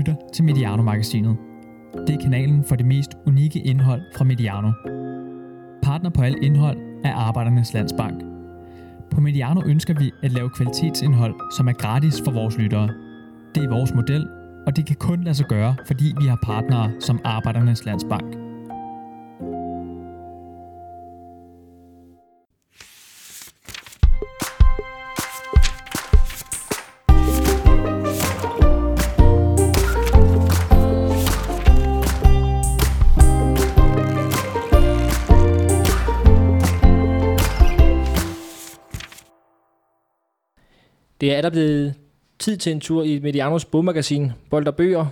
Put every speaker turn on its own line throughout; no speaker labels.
lytter til Mediano-magasinet. Det er kanalen for det mest unikke indhold fra Mediano. Partner på alt indhold er Arbejdernes Landsbank. På Mediano ønsker vi at lave kvalitetsindhold, som er gratis for vores lyttere. Det er vores model, og det kan kun lade sig gøre, fordi vi har partnere som Arbejdernes Landsbank.
Det er der blevet tid til en tur i Medianos bogmagasin, Bold og Bøger.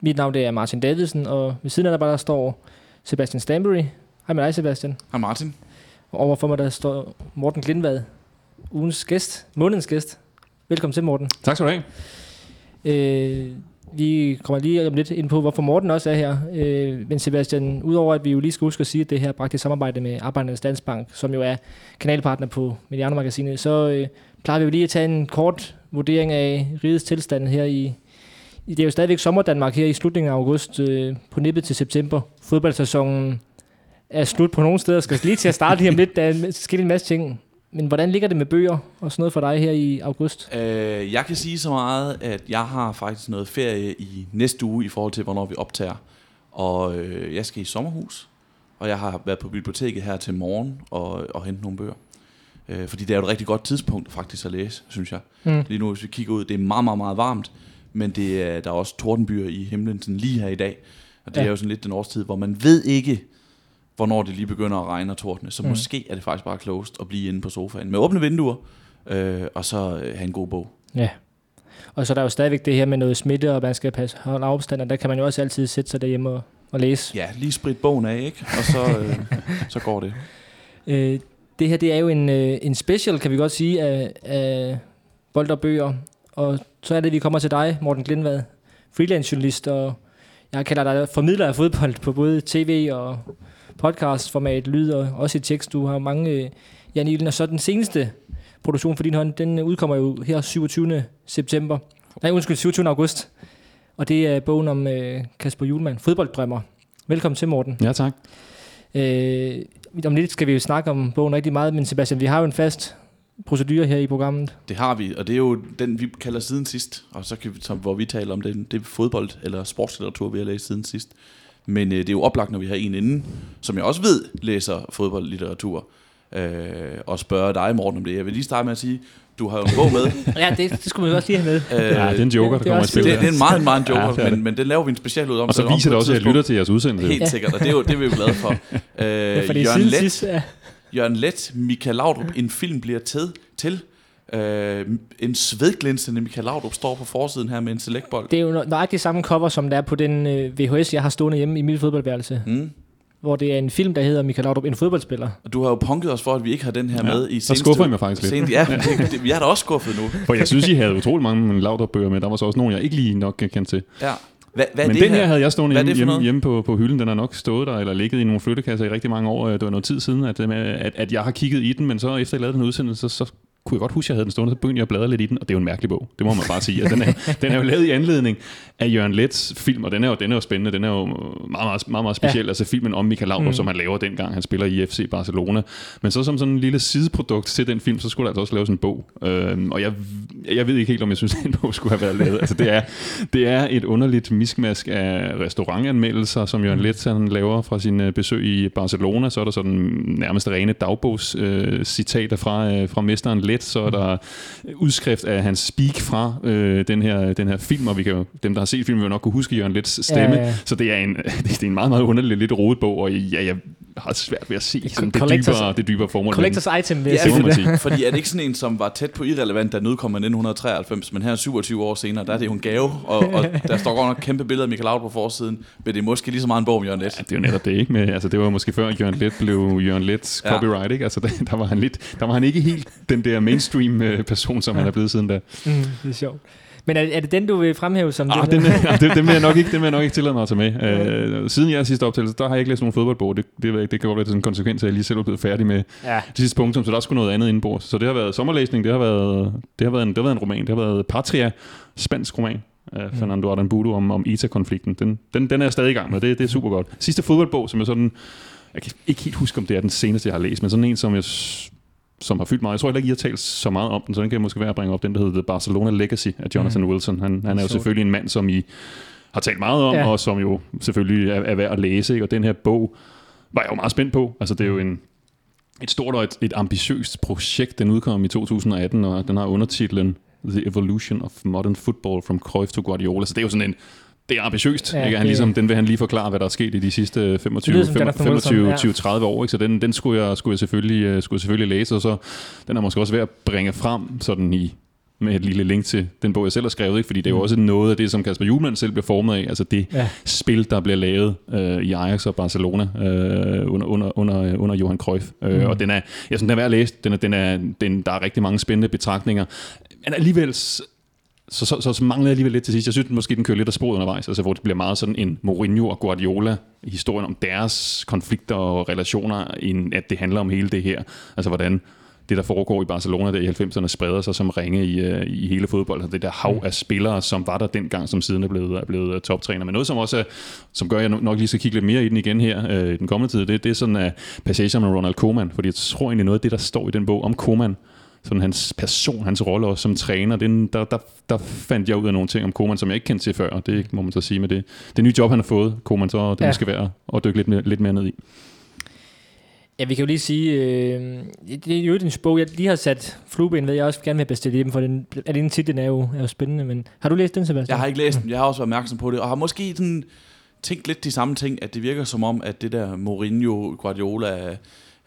Mit navn det er Martin Davidsen, og ved siden af der bare der står Sebastian Stanbury. Hej med dig, Sebastian.
Hej Martin.
Og overfor mig der står Morten Glindvad, ugens gæst, månedens gæst. Velkommen til, Morten.
Tak skal du have.
Øh, vi kommer lige om lidt ind på, hvorfor Morten også er her. Øh, men Sebastian, udover at vi jo lige skal huske at sige, at det her praktisk samarbejde med Arbejdernes Dansbank, som jo er kanalpartner på Mediano-magasinet, så øh, plejer vi jo lige at tage en kort vurdering af rigets tilstand her i, det er jo stadigvæk sommerdanmark her i slutningen af august øh, på nippet til september. Fodboldsæsonen er slut på nogle steder, skal lige til at starte lige om lidt, der er sket en masse ting. Men hvordan ligger det med bøger og sådan noget for dig her i august?
Øh, jeg kan sige så meget, at jeg har faktisk noget ferie i næste uge i forhold til, hvornår vi optager. Og øh, jeg skal i sommerhus, og jeg har været på biblioteket her til morgen og, og hente nogle bøger. Øh, fordi det er jo et rigtig godt tidspunkt faktisk at læse, synes jeg.
Mm.
Lige nu, hvis vi kigger ud, det er meget, meget, meget varmt, men det er, der er også tordenbyer i himlen sådan lige her i dag. Og det
Ja.
er jo sådan lidt den årstid, hvor man ved ikke, hvornår det lige begynder at regne og tordne. Så
Mm.
måske er det faktisk bare closed at blive inde på sofaen med åbne vinduer, øh, og så øh, have en god bog.
Ja. Og så er der jo stadigvæk det her med noget smitte, og man skal passe holde afstand, og der kan man jo også altid sætte sig derhjemme og, og læse.
Ja, lige sprit bogen af, ikke? Og så, øh, så går det.
Øh, det her, det er jo en, øh, en special, kan vi godt sige, af, af bold og bøger. Og så er det, vi kommer til dig, Morten Glindvad, freelance-journalist, og jeg kalder dig formidler af fodbold på både tv og podcastformat, lyd og også i tekst. Du har mange, øh, Jan Ilden, og så den seneste produktion for din hånd, den udkommer jo her 27. september. Nej, undskyld, 27. august. Og det er bogen om øh, Kasper Julemand, Fodbolddrømmer. Velkommen til, Morten.
Ja, tak.
Øh, om lidt skal vi jo snakke om bogen rigtig meget, men Sebastian, vi har jo en fast procedure her i programmet.
Det har vi, og det er jo den, vi kalder siden sidst, og så kan vi, som, hvor vi taler om det, det er fodbold eller sportslitteratur, vi har læst siden sidst. Men øh, det er jo oplagt, når vi har en inden, som jeg også ved læser fodboldlitteratur, øh, og spørge dig, Morten, om det. Jeg vil lige starte med at sige, du har jo en bog med.
Ja, det, det skulle man jo også lige have med.
øh,
Ja, det er en joker, der
det er
kommer i spil.
det, det er en meget, meget en joker,
Ja, det det.
men, men den laver vi en special ud om.
Og så
om
viser det
et
også, at jeg lytter til jeres udsendelse.
Helt sikkert, og det er, jo, det er vi jo glade for. Øh,
Ja,
Jørgen, Let,
sidst, ja,
Jørgen Let, Michael Laudrup, en film bliver til, til øh, en svedglinsende Michael Laudrup står på forsiden her med en selectbold.
det er jo nø- nøjagtigt samme cover, som der er på den øh, VHS, jeg har stående hjemme i mit fodboldværelse.
Mm.
Hvor det er en film, der hedder Michael Laudrup, en fodboldspiller.
Og du har jo punket os for, at vi ikke har den her
Ja,
med i
så
seneste-
skuffer I mig faktisk lidt.
Sent, ja, det, det, vi er da også skuffet nu.
For jeg synes, I havde utrolig mange Laudrup-bøger med. Der var så også nogle, jeg ikke lige nok kendte til.
Ja. Hvad, hvad er
Men
det
den her havde jeg stående hjemme, hjemme, hjemme på, på hylden. Den har nok stået der, eller ligget i nogle flyttekasser i rigtig mange år. Det var noget tid siden, at, øh, at, at jeg har kigget i den, men så efter jeg lavede den udsendelse, så, så kunne jeg godt huske, at jeg havde den stående, så begyndte jeg at bladre lidt i den, og det er jo en mærkelig bog. Det må man bare sige. Altså, den, er, den er jo lavet i anledning af Jørgen Lets film, og den er jo, den er jo spændende. Den er jo meget, meget, meget, meget speciel. Ja. Altså filmen om Michael Laudrup,
Mm.
mm. som han laver dengang, han spiller i FC Barcelona. Men så som sådan en lille sideprodukt til den film, så skulle der altså også laves en bog. Øhm, og jeg, jeg ved ikke helt, om jeg synes, at en bog skulle have været lavet. Altså det er, det er et underligt miskmask af restaurantanmeldelser, som Jørgen Let han laver fra sin øh, besøg i Barcelona. Så er der sådan nærmest rene dagbogscitater øh, citater fra, øh, fra mesteren Let. Så er der udskrift af hans speak fra øh, den, her, den her film, og vi kan jo, dem, der har set filmen, vil nok kunne huske Jørgen Lets stemme.
Ja, ja.
Så det er en, det er en meget, meget underlig, lidt rodet bog, og ja, jeg har svært ved at se sådan, det, dybere, det dybere formål.
Collectors item, vil jeg
Ja,
sige.
det
det.
Fordi er det ikke sådan en, som var tæt på irrelevant, da den udkom i 1993, men her 27 år senere, der er det jo en gave, og, og der står godt nok kæmpe billeder af Michael Laudrup på forsiden, men det er måske lige så meget en bog om Jørgen Let.
Ja, det er jo netop det, ikke? Med, altså, det var måske før Jørgen Let blev Jørgen Lets
Ja.
copyright, ikke? Altså, der, der, var han lidt, der var han ikke helt den der mainstream øh, person, som han er blevet siden da.
Mm, det er sjovt. Men er, er det den, du vil fremhæve som
Ah, den, ah, den, den, vil jeg nok ikke, den vil jeg nok ikke tillade mig at tage med. Øh, siden jeg sidste optagelse, der har jeg ikke læst nogen fodboldbog. Det, det, ved jeg ikke, det kan godt være det en konsekvens, at jeg lige selv er blevet færdig med
Ja.
det sidste punktum, så der er sgu noget andet indenbords. Så det har været sommerlæsning, det har været, det har været, en, det har været en roman, det har været Patria, spansk roman. af Fernando Aramburu om, om ETA-konflikten. Den, den, den er jeg stadig i gang med, det, det er super godt. Sidste fodboldbog, som jeg sådan, jeg kan ikke helt huske, om det er den seneste, jeg har læst, men sådan en, som jeg som har fyldt meget. Jeg tror heller ikke, I har talt så meget om den, så den kan jeg måske være at bringe op. Den, der hedder The Barcelona Legacy af Jonathan mm. Wilson. Han, han er jo selvfølgelig en mand, som I har talt meget om,
ja.
og som jo selvfølgelig er, er værd at læse. Ikke? Og den her bog var jeg jo meget spændt på. Altså, det er jo en, et stort og et, et ambitiøst projekt. Den udkom i 2018, og den har undertitlen The Evolution of Modern Football from Cruyff to Guardiola. Så det er jo sådan en det er ambitiøst.
Ja,
ikke? Han
det-
ligesom, den vil han lige forklare, hvad der er sket i de sidste 25,
lyder som Jonathan
25,
Wilson, ja.
20, 30 år. Ikke? Så den, den skulle, jeg, skulle, jeg selvfølgelig, øh, skulle jeg selvfølgelig læse, og så den er måske også ved at bringe frem sådan i med et lille link til den bog, jeg selv har skrevet, ikke? fordi det er jo
Mm.
også noget af det, som Kasper Juhlmann selv bliver formet af, altså det
Ja.
spil, der bliver lavet øh, i Ajax og Barcelona øh, under, under, under, under Johan Cruyff. Øh,
Mm.
Og den er, jeg synes, den er værd at læse. Den er, den er, den, der er rigtig mange spændende betragtninger. Men alligevel, så, så, så, så mangler jeg alligevel lidt til sidst. Jeg synes måske, den kører lidt af sporet undervejs, altså hvor det bliver meget sådan en Mourinho og Guardiola historien om deres konflikter og relationer, end at det handler om hele det her. Altså hvordan det, der foregår i Barcelona der i 90'erne, spreder sig som ringe i, øh, i hele fodbold. Altså det der hav af spillere, som var der dengang, som siden er blevet, er blevet øh, toptræner. Men noget, som også er, som gør, at jeg nok lige skal kigge lidt mere i den igen her øh, i den kommende tid, det, det er sådan uh, passager med Ronald Koeman. Fordi jeg tror egentlig noget af det, der står i den bog om Koeman, sådan hans person, hans rolle også som træner, den, der, der, der fandt jeg ud af nogle ting om Koeman, som jeg ikke kendte til før, og det må man så sige med det. Det nye job, han har fået, Koeman, så det
Ja.
skal være at dykke lidt mere, lidt mere ned i.
Ja, vi kan jo lige sige, øh, det er jo en bog, jeg lige har sat flueben ved, jeg også gerne vil bestille hjem, for den, alene titlen er jo, er jo spændende, men har du læst den, Sebastian?
Jeg har ikke læst den, jeg har også været opmærksom på det, og har måske sådan tænkt lidt de samme ting, at det virker som om, at det der Mourinho, Guardiola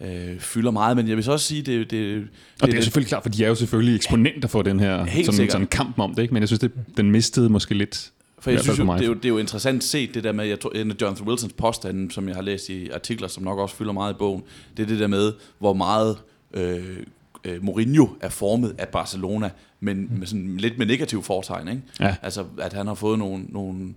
øh, fylder meget, men jeg vil så også sige, det, det,
Og det er selvfølgelig klart, for de er jo selvfølgelig eksponenter for den her
Helt
sådan,
sikkert.
sådan kamp om det, ikke? men jeg synes, det, den mistede måske lidt.
For jeg synes jo, det er, jo, det er jo interessant set, det der med, jeg tror, en af Jonathan Wilsons påstande, som jeg har læst i artikler, som nok også fylder meget i bogen, det er det der med, hvor meget øh, øh, Mourinho er formet af Barcelona, men med sådan, lidt med negativ foretegn, ikke?
Ja.
Altså, at han har fået nogle, nogle,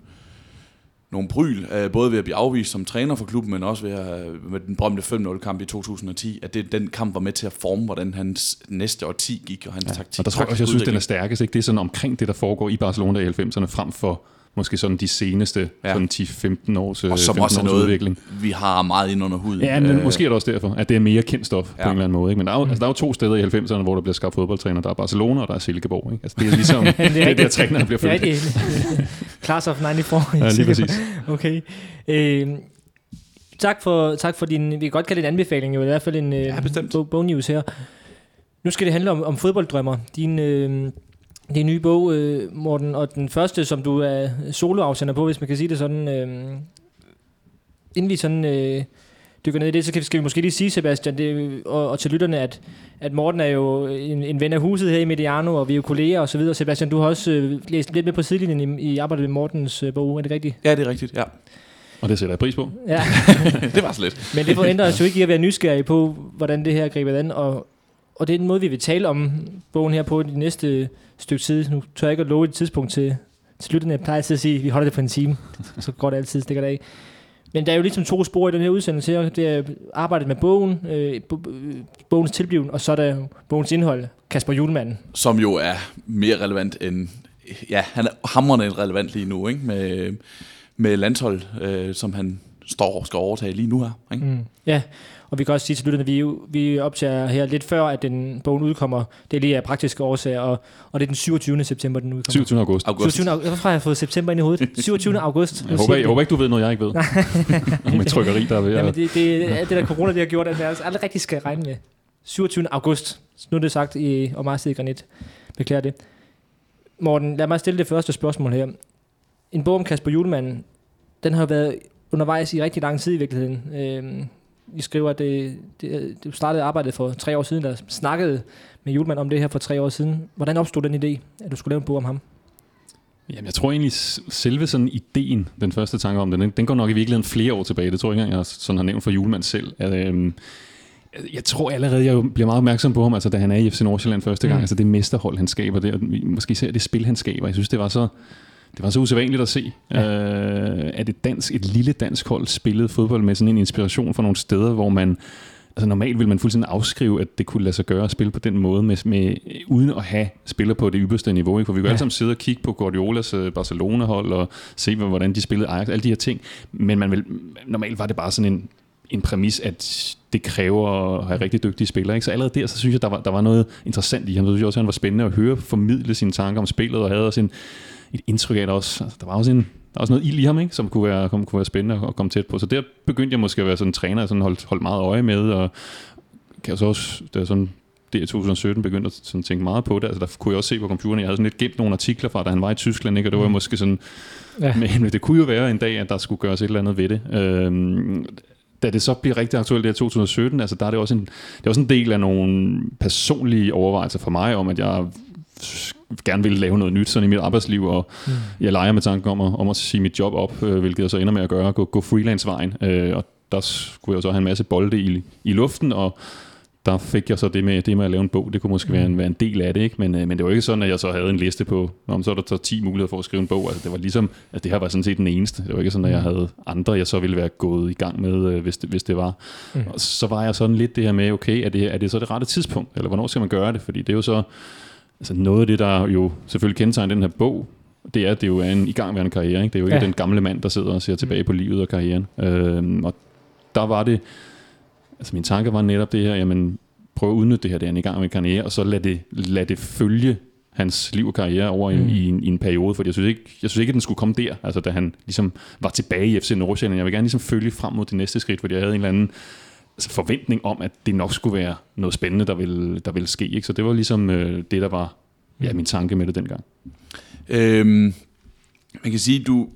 nogle bryl, øh, både ved at blive afvist som træner for klubben, men også ved at, med den berømte 5-0-kamp i 2010, at det, den kamp var med til at forme, hvordan hans næste årti gik, og hans ja. taktik.
Og der tror jeg også, jeg synes, den er stærkest. Ikke? Det er sådan omkring det, der foregår i Barcelona i 90'erne, frem for måske sådan de seneste
Ja.
ja. sådan 10-15 års,
og som
15
også er noget,
udvikling.
vi har meget ind under huden.
Ja, men
Øh,
øh, måske er det også derfor, at det er mere kendt stof ja.
Ja.
på en eller anden måde. Ikke? Men der er, jo, altså, der er jo to steder i 90'erne, hvor der bliver skabt fodboldtræner. Der er Barcelona, og der er Silkeborg. Ikke? Altså, det er ligesom det, er det der trænerne bliver
er
født.
rigtig Class of 94.
Ja, lige præcis.
Okay. Øh, tak, for, tak for din, vi kan godt kalde det en anbefaling, jo i hvert fald en øh,
Ja, bestemt.
bog, bognews her. Nu skal det handle om, om fodbolddrømmer. Din, øh, din nye bog, øh, Morten, og den første, som du er soloafsender på, hvis man kan sige det sådan. Øh, inden vi sådan øh, dykker ned i det, så kan vi- skal vi måske lige sige, Sebastian, det, og, og til lytterne, at, at Morten er jo en, en ven af huset her i Mediano, og vi er jo kolleger og så videre. Sebastian, du har også øh, læst lidt med på sidelinjen i, i arbejdet med Mortens øh, bog, er det rigtigt?
Ja, det er rigtigt, ja.
Og det sætter jeg pris på.
Ja,
det var så lidt.
men det forhindrer os jo ikke i at være nysgerrige på, hvordan det her griber an, og, og det er en måde, vi vil tale om bogen her på de næste stykke tid. Nu tør jeg ikke at love et tidspunkt til, til lytterne. Jeg plejer altid at sige, at vi holder det på en time, så går det altid, stikker det af. Men der er jo ligesom to spor i den her udsendelse her. Det er arbejdet med bogen, øh, øh bogens tilbliven, og så er der bogens indhold. Kasper Julemand.
Som jo er mere relevant end... Ja, han er hammerende relevant lige nu, ikke? Med, med landshold, øh, som han står og skal overtage lige nu her. Ikke?
Mm. Ja, og vi kan også sige til lytterne, at vi, vi optager her lidt før, at den bogen udkommer. Det er lige af praktiske årsager, og, og det er den 27. september, den udkommer.
27. august.
August.
27. august. Hvorfor har jeg fået september ind i hovedet? 27. august.
Jeg
siger
håber, jeg, jeg håber ikke, du ved noget, jeg ikke ved. Om et trykkeri, der er ved
det. Jamen, det, det, er det der corona, det har gjort, at jeg altså aldrig rigtig skal regne med. 27. august. Nu er det sagt i og meget i granit. Beklager det. Morten, lad mig stille det første spørgsmål her. En bog om Kasper Julemand, den har været undervejs i rigtig lang tid i virkeligheden. Øhm, I skriver, at det, det, du startede arbejdet for tre år siden, der snakkede med Julemand om det her for tre år siden. Hvordan opstod den idé, at du skulle lave en bog om ham?
Jamen, jeg tror egentlig, selve sådan ideen, den første tanke om den, den, går nok i virkeligheden flere år tilbage. Det tror jeg ikke engang, jeg sådan har nævnt for Julemand selv. At, øhm, jeg tror allerede, jeg bliver meget opmærksom på ham, altså da han er i FC Nordsjælland første gang,
mm.
altså det mesterhold, han skaber det, og måske især det spil, han skaber. Jeg synes, det var så, det var så usædvanligt at se,
Ja.
øh, at et, dansk, et lille dansk hold spillede fodbold med sådan en inspiration fra nogle steder, hvor man Altså normalt vil man fuldstændig afskrive, at det kunne lade sig gøre at spille på den måde, med, med, uden at have spillere på det ypperste niveau. Ikke? For vi kan ja. alle sammen sidde og kigge på Guardiolas uh, Barcelona-hold og se, hvordan de spillede Ajax, alle de her ting. Men man vil, normalt var det bare sådan en, en præmis, at det kræver at have rigtig dygtige spillere. Ikke? Så allerede der, så synes jeg, der var, der var noget interessant i ham. Så synes jeg også, at han var spændende at høre, formidle sine tanker om spillet, og havde også en, et indtryk af, at der, også, altså, der var også en, der er også noget ild i ham, ikke? som kunne være, kunne, kunne være spændende at komme tæt på. Så der begyndte jeg måske at være sådan en træner, og sådan holdt, holdt meget øje med, og kan jeg så også, det er sådan, det i 2017 begyndte at sådan tænke meget på det. Altså, der kunne jeg også se på computeren, jeg havde sådan lidt gemt nogle artikler fra, da han var i Tyskland, ikke? og det var mm. måske sådan, ja. men det kunne jo være en dag, at der skulle gøres et eller andet ved det. Øhm, da det så bliver rigtig aktuelt i 2017, altså der er det også en, det er også en del af nogle personlige overvejelser for mig om, at jeg gerne vil lave noget nyt sådan i mit arbejdsliv, og mm. jeg leger med tanken om at, om at sige mit job op, øh, hvilket jeg så ender med at gøre, gå, gå freelance-vejen, øh, og der skulle jeg så have en masse bolde i, i luften, og der fik jeg så det med, det med at lave en bog, det kunne måske mm. være, en, være en del af det, ikke? Men, øh, men det var ikke sådan, at jeg så havde en liste på, om så er der så 10 muligheder for at skrive en bog, altså det var ligesom, at det her var sådan set den eneste, det var ikke sådan, at jeg mm. havde andre, jeg så ville være gået i gang med, øh, hvis det, hvis det var. Mm. Og så var jeg sådan lidt det her med, okay, er det, er det så det rette tidspunkt, eller hvornår skal man gøre det, fordi det er jo så, altså noget af det, der jo selvfølgelig kendetegner den her bog, det er, at det jo er en igangværende karriere. Ikke? Det er jo ikke ja. den gamle mand, der sidder og ser tilbage mm. på livet og karrieren. Øhm, og der var det, altså min tanke var netop det her, jamen prøve at udnytte det her, det er en i gang med karriere, og så lad det, lad det følge hans liv og karriere over mm. i, i, en, i en periode, for jeg synes, ikke, jeg synes ikke, at den skulle komme der, altså da han ligesom var tilbage i FC Nordsjælland. Jeg vil gerne ligesom følge frem mod det næste skridt, fordi jeg havde en eller anden forventning om, at det nok skulle være noget spændende, der ville, der ville ske. Ikke? Så det var ligesom øh, det, der var ja, min tanke med det dengang.
Øhm, man kan sige, du,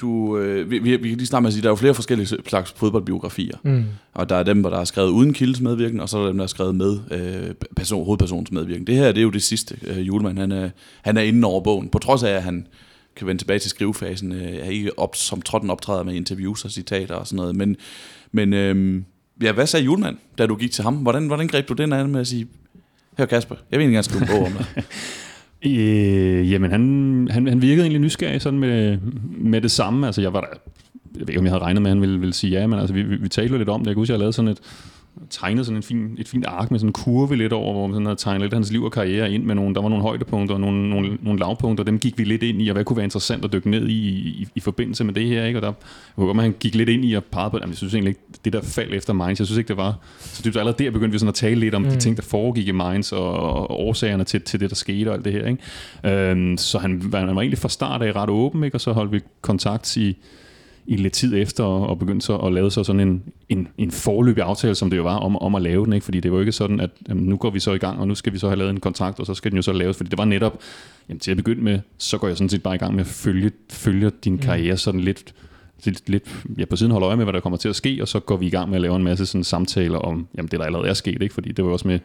du, øh, vi, vi, vi kan lige starte med at sige, der er jo flere forskellige slags fodboldbiografier. Mm. Og der er dem, hvor der er skrevet uden kildes medvirken, og så er der dem, der er skrevet med øh, person, hovedpersonens medvirken. Det her, det er jo det sidste. Øh, Julemand, han er, han er inde over bogen. På trods af, at han kan vende tilbage til skrivefasen, øh, er ikke op, som trotten optræder med interviews og citater og sådan noget. Men, men øh, ja, hvad sagde Julemand, da du gik til ham? Hvordan, hvordan greb du den an med at sige, her Kasper, jeg vil ikke gerne skrive en bog om dig.
Øh, jamen, han, han, han virkede egentlig nysgerrig sådan med, med det samme. Altså, jeg var der, jeg ved ikke, om jeg havde regnet med, at han ville, ville sige ja, men altså, vi, vi, vi talte lidt om det. Jeg kan huske, jeg havde lavet sådan et, tegnet sådan en fin, et fint ark med sådan en kurve lidt over, hvor man sådan havde tegnet lidt hans liv og karriere ind med nogle, der var nogle højdepunkter og nogle, nogle, nogle lavpunkter, dem gik vi lidt ind i, og hvad kunne være interessant at dykke ned i i, i forbindelse med det her, ikke? Og der, jeg håber, man gik lidt ind i og pegede på, at jeg synes egentlig ikke, det der faldt efter Minds, jeg synes ikke, det var, så det allerede der begyndte vi sådan at tale lidt om mm. de ting, der foregik i Minds, og, og årsagerne til, til det, der skete og alt det her, ikke? Øhm, så han, han var egentlig fra start af ret åben, ikke? Og så holdt vi kontakt i, i lidt tid efter og begyndte så at lave så sådan en, en, en forløbig aftale, som det jo var, om, om at lave den. Ikke? Fordi det var jo ikke sådan, at jamen, nu går vi så i gang, og nu skal vi så have lavet en kontrakt, og så skal den jo så laves. Fordi det var netop, jamen, til at begynde med, så går jeg sådan set bare i gang med at følge, følge din mm. karriere sådan lidt, lidt, lidt ja, på siden holde øje med, hvad der kommer til at ske, og så går vi i gang med at lave en masse sådan samtaler om jamen, det, der allerede er sket. Ikke? Fordi det var også med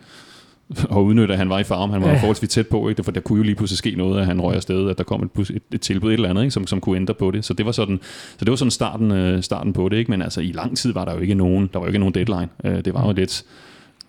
og udnytte, at han var i farm. Han var ja. forholdsvis tæt på, ikke? for der kunne jo lige pludselig ske noget, at han røg afsted, at der kom et, et, et tilbud et eller andet, ikke? Som, som kunne ændre på det. Så det var sådan, så det var sådan starten, øh, starten på det, ikke? men altså i lang tid var der jo ikke nogen, der var jo ikke nogen deadline. Øh, det var jo lidt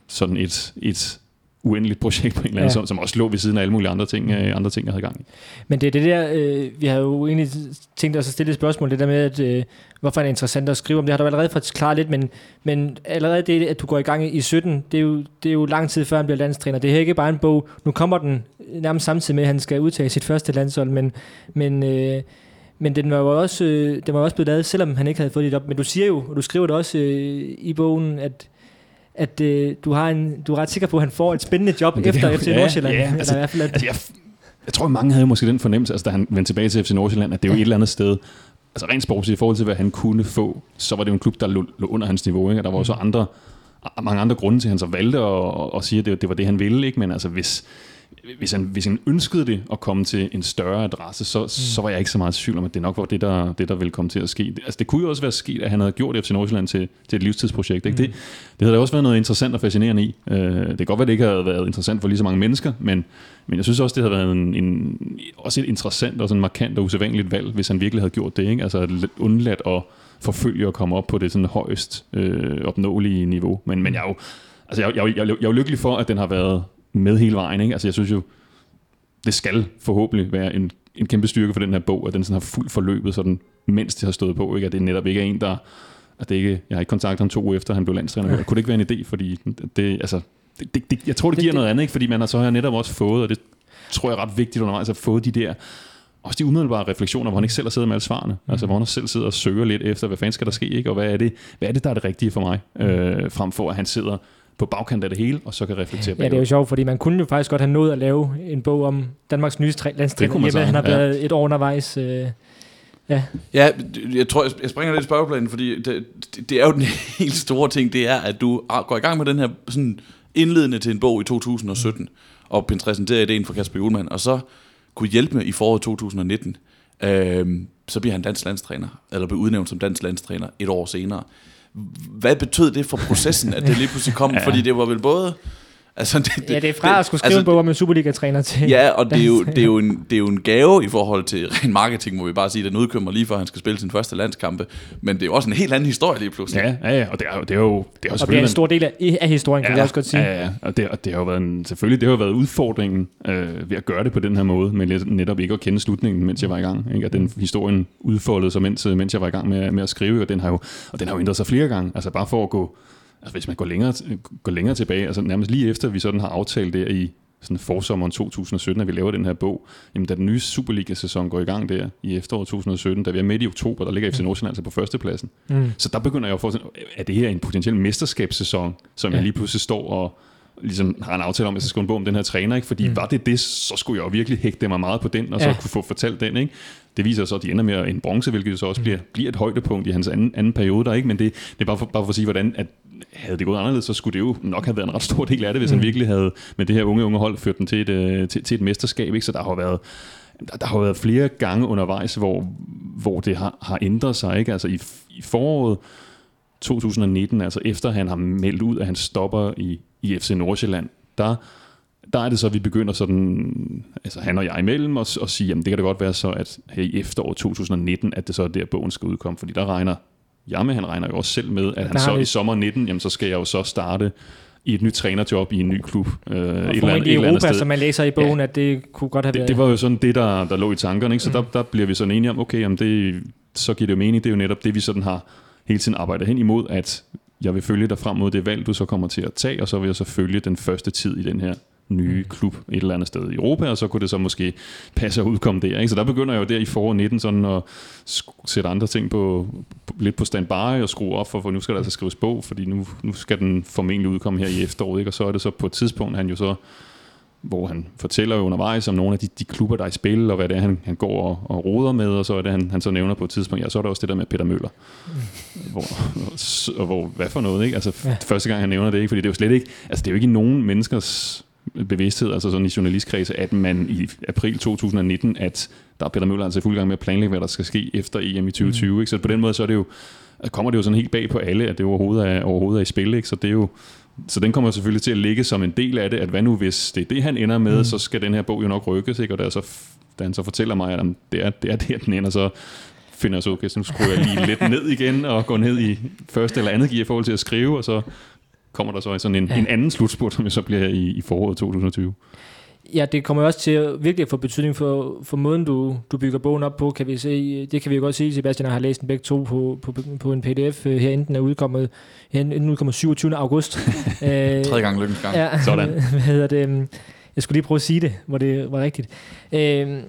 sådan et, et uendeligt projekt på en eller anden, ja. som, som også lå ved siden af alle mulige andre ting, øh, andre ting jeg havde gang i.
Men det er det der, øh, vi har jo egentlig tænkt os at stille et spørgsmål, det der med, at, øh, hvorfor er det interessant at skrive om, det har du allerede forklaret lidt, men, men allerede det, at du går i gang i 17, det er, jo, det er jo lang tid før han bliver landstræner. Det er ikke bare en bog, nu kommer den nærmest samtidig med, at han skal udtage sit første landshold, men, men øh, men den var jo også, øh, den var også blevet lavet, selvom han ikke havde fået det op. Men du siger jo, og du skriver det også øh, i bogen, at at øh, du, har en, du er ret sikker på, at han får et spændende job det, efter FC Nordsjælland. Ja,
altså, i hvert fald, at, altså, jeg, jeg tror, at mange havde måske den fornemmelse, altså, da han vendte tilbage til FC Nordsjælland, at det er jo ja. et eller andet sted, altså rent sportsligt i forhold til, hvad han kunne få, så var det jo en klub, der lå, lå under hans niveau. Ikke? Og der var også mm. andre, mange andre grunde til, at han så valgte at, at sige, at det, det var det, han ville. Ikke? Men altså, hvis, hvis han, hvis han ønskede det at komme til en større adresse, så, mm. så var jeg ikke så meget i tvivl om, at det nok var det, der, det, der ville komme til at ske. Altså, det kunne jo også være sket, at han havde gjort FC Nordsjælland til, til et livstidsprojekt. Ikke? Mm. Det, det havde da også været noget interessant og fascinerende i. Uh, det kan godt være, at det ikke havde været interessant for lige så mange mennesker, men, men jeg synes også, det havde været en, en, også et interessant og sådan markant og usædvanligt valg, hvis han virkelig havde gjort det. Ikke? Altså undladt at forfølge og komme op på det sådan højst øh, opnåelige niveau. Men, men jeg er jo altså jeg, jeg, jeg, jeg, jeg er lykkelig for, at den har været med hele vejen. Ikke? Altså jeg synes jo, det skal forhåbentlig være en, en kæmpe styrke for den her bog, at den sådan har fuldt forløbet, sådan, mens det har stået på. Ikke? At det netop ikke er en, der at det ikke, jeg har ikke kontaktet ham to uger efter, han blev landstræner. Ja. Kunne det ikke være en idé, fordi det, altså, det, det, det, jeg tror, det, giver
det-
noget andet, ikke? fordi man har så har netop også fået, og det tror jeg er ret vigtigt undervejs, at få de der også de umiddelbare refleksioner, hvor han ikke selv har siddet med alle svarene. Mm. Altså hvor han selv sidder og søger lidt efter, hvad fanden skal der ske, ikke? og hvad er, det, hvad er det, der er det rigtige for mig, øh, frem for at han sidder på bagkant af det hele, og så kan reflektere
Ja, det er jo
bagud.
sjovt, fordi man kunne jo faktisk godt have nået at lave en bog om Danmarks nye landstræner. Jeppe, han har
sagtens, ja.
været et år undervejs. Øh,
Ja, jeg tror, jeg- springer lidt i spørgeplanen, fordi det, det, det er jo den helt store ting, det er, at du går i gang med den her sådan indledende til en bog i 2017, og præsenterer ideen for Kasper Julemand, og så kunne hjælpe med i foråret 2019, øhm, så bliver han dansk landstræner, eller bliver udnævnt som dansk landstræner et år senere. Hvad betød det for processen, at det lige pludselig kom?
Ja.
Fordi det var vel både... Altså, det,
ja, det er fra at skulle skrive
altså,
en bog om en Superliga-træner til...
Ja, og det er, jo, det, er jo en, det er jo en gave i forhold til ren marketing, må vi bare sige. Den udkommer lige før han skal spille sin første landskampe. Men det er jo også en helt anden historie lige pludselig.
Ja, ja, ja, og det er, jo- det er jo, det er jo
og bliver
selvfølgelig
en stor del af, af historien, kan vi også godt sige.
Ja, ja, og det, og det har jo været en, selvfølgelig, det har jo været udfordringen øh, ved at gøre det på den her måde, men netop ikke at kende slutningen, mens jeg var i gang. Ikke? Og den historien udfoldede sig, mens, mens jeg var i gang med, med at skrive, og den, har jo, og den har jo ændret sig flere gange. Altså bare for at gå, altså hvis man går længere, går længere tilbage, altså nærmest lige efter vi sådan har aftalt der i sådan forsommeren 2017, at vi laver den her bog, jamen da den nye Superliga-sæson går i gang der i efteråret 2017, da vi er midt i oktober, der ligger FC Nordsjælland altså på førstepladsen.
Mm.
Så der begynder jeg at få sådan, er det her en potentiel mesterskabssæson, som. Ja. jeg lige pludselig står og ligesom har en aftale om, at jeg skal skrive en bog om den her træner, ikke? fordi mm.
Mm.
var det det, så skulle jeg jo virkelig hægte mig meget på den, og så
Ja.
kunne få fortalt den. Ikke? Det viser så, at de ender med en bronze, hvilket så også bliver, bliver et højdepunkt i hans anden, anden periode der, ikke? men det, det er bare for, bare for at sige, hvordan at havde det gået anderledes, så skulle det jo nok have været en ret stor del af det, hvis mm. han virkelig havde med det her unge, unge hold ført den til et, øh, til, til et mesterskab. Ikke? Så der har været, der, der har været flere gange undervejs, hvor, hvor det har, har ændret sig. Ikke? Altså i, i foråret 2019, altså efter han har meldt ud, at han stopper i, i FC Nordsjælland, der, der er det så, at vi begynder sådan, altså han og jeg imellem, og, og sige, jamen det kan da godt være så, at her i efteråret 2019, at det så er der, bogen skal udkomme, fordi der regner jeg med, han regner jo også selv med, at han så i sommer 19, jamen så skal jeg jo så starte i et nyt trænerjob i en ny klub. Øh, et
Og
eller andet,
formentlig
et
i
eller andet
Europa,
sted.
som man læser i bogen, at det kunne godt have været...
Det, det var jo sådan det, der, der lå i tankerne, ikke? så mm. der, der bliver vi sådan enige om, okay, jamen det, så giver det jo mening, det er jo netop det, vi sådan har hele tiden arbejdet hen imod, at jeg vil følge dig frem mod det valg, du så kommer til at tage, og så vil jeg så følge den første tid i den her nye klub et eller andet sted i Europa, og så kunne det så måske passe at udkomme der. Ikke? Så der begynder jeg jo der i foråret 19 sådan at sætte andre ting på, på, lidt på standby og skrue op for, for nu skal der altså skrives bog, fordi nu, nu skal den formentlig udkomme her i efteråret, ikke? og så er det så på et tidspunkt, han jo så hvor han fortæller jo undervejs om nogle af de, de klubber, der er i spil, og hvad det er, han, han går og, og roder med, og så er det, han, han så nævner på et tidspunkt, ja, så er der også det der med Peter Møller. Hvor, og hvor, hvad for noget, ikke? Altså,
Ja.
første gang han nævner det, ikke? Fordi det er jo slet ikke, altså det er jo ikke nogen menneskers bevidsthed, altså sådan i journalistkredse, at man i april 2019, at der er Peter Møller altså i fuld gang med at planlægge, hvad der skal ske efter EM i 2020, mm. ikke? Så på den måde, så er det jo, kommer det jo sådan helt bag på alle, at det overhovedet er, overhovedet er i spil, ikke? Så det er jo, så den kommer selvfølgelig til at ligge som en del af det, at hvad nu hvis det er det, han ender med, mm. så skal den her bog jo nok rykkes, ikke? Og da, så, da han så fortæller mig, at jamen, det er, det er der, den ender, så finder jeg så, okay, så nu skruer jeg lige lidt ned igen, og går ned i første eller andet gear i forhold til at skrive, og så kommer der så sådan en,
Ja.
en anden slutspurt, som så bliver i, i foråret 2020.
Ja, det kommer også til at virkelig at få betydning for, for måden, du, du bygger bogen op på, kan vi se. Det kan vi jo godt sige, Sebastian har læst den begge to på, på, på en pdf øh, her, inden den er udkommet, her, inden den udkommer 27. august. øh,
Tredje gang lykkens gang.
Ja,
Sådan.
hvad hedder det? Jeg skulle lige prøve at sige det, hvor det var rigtigt. Øh,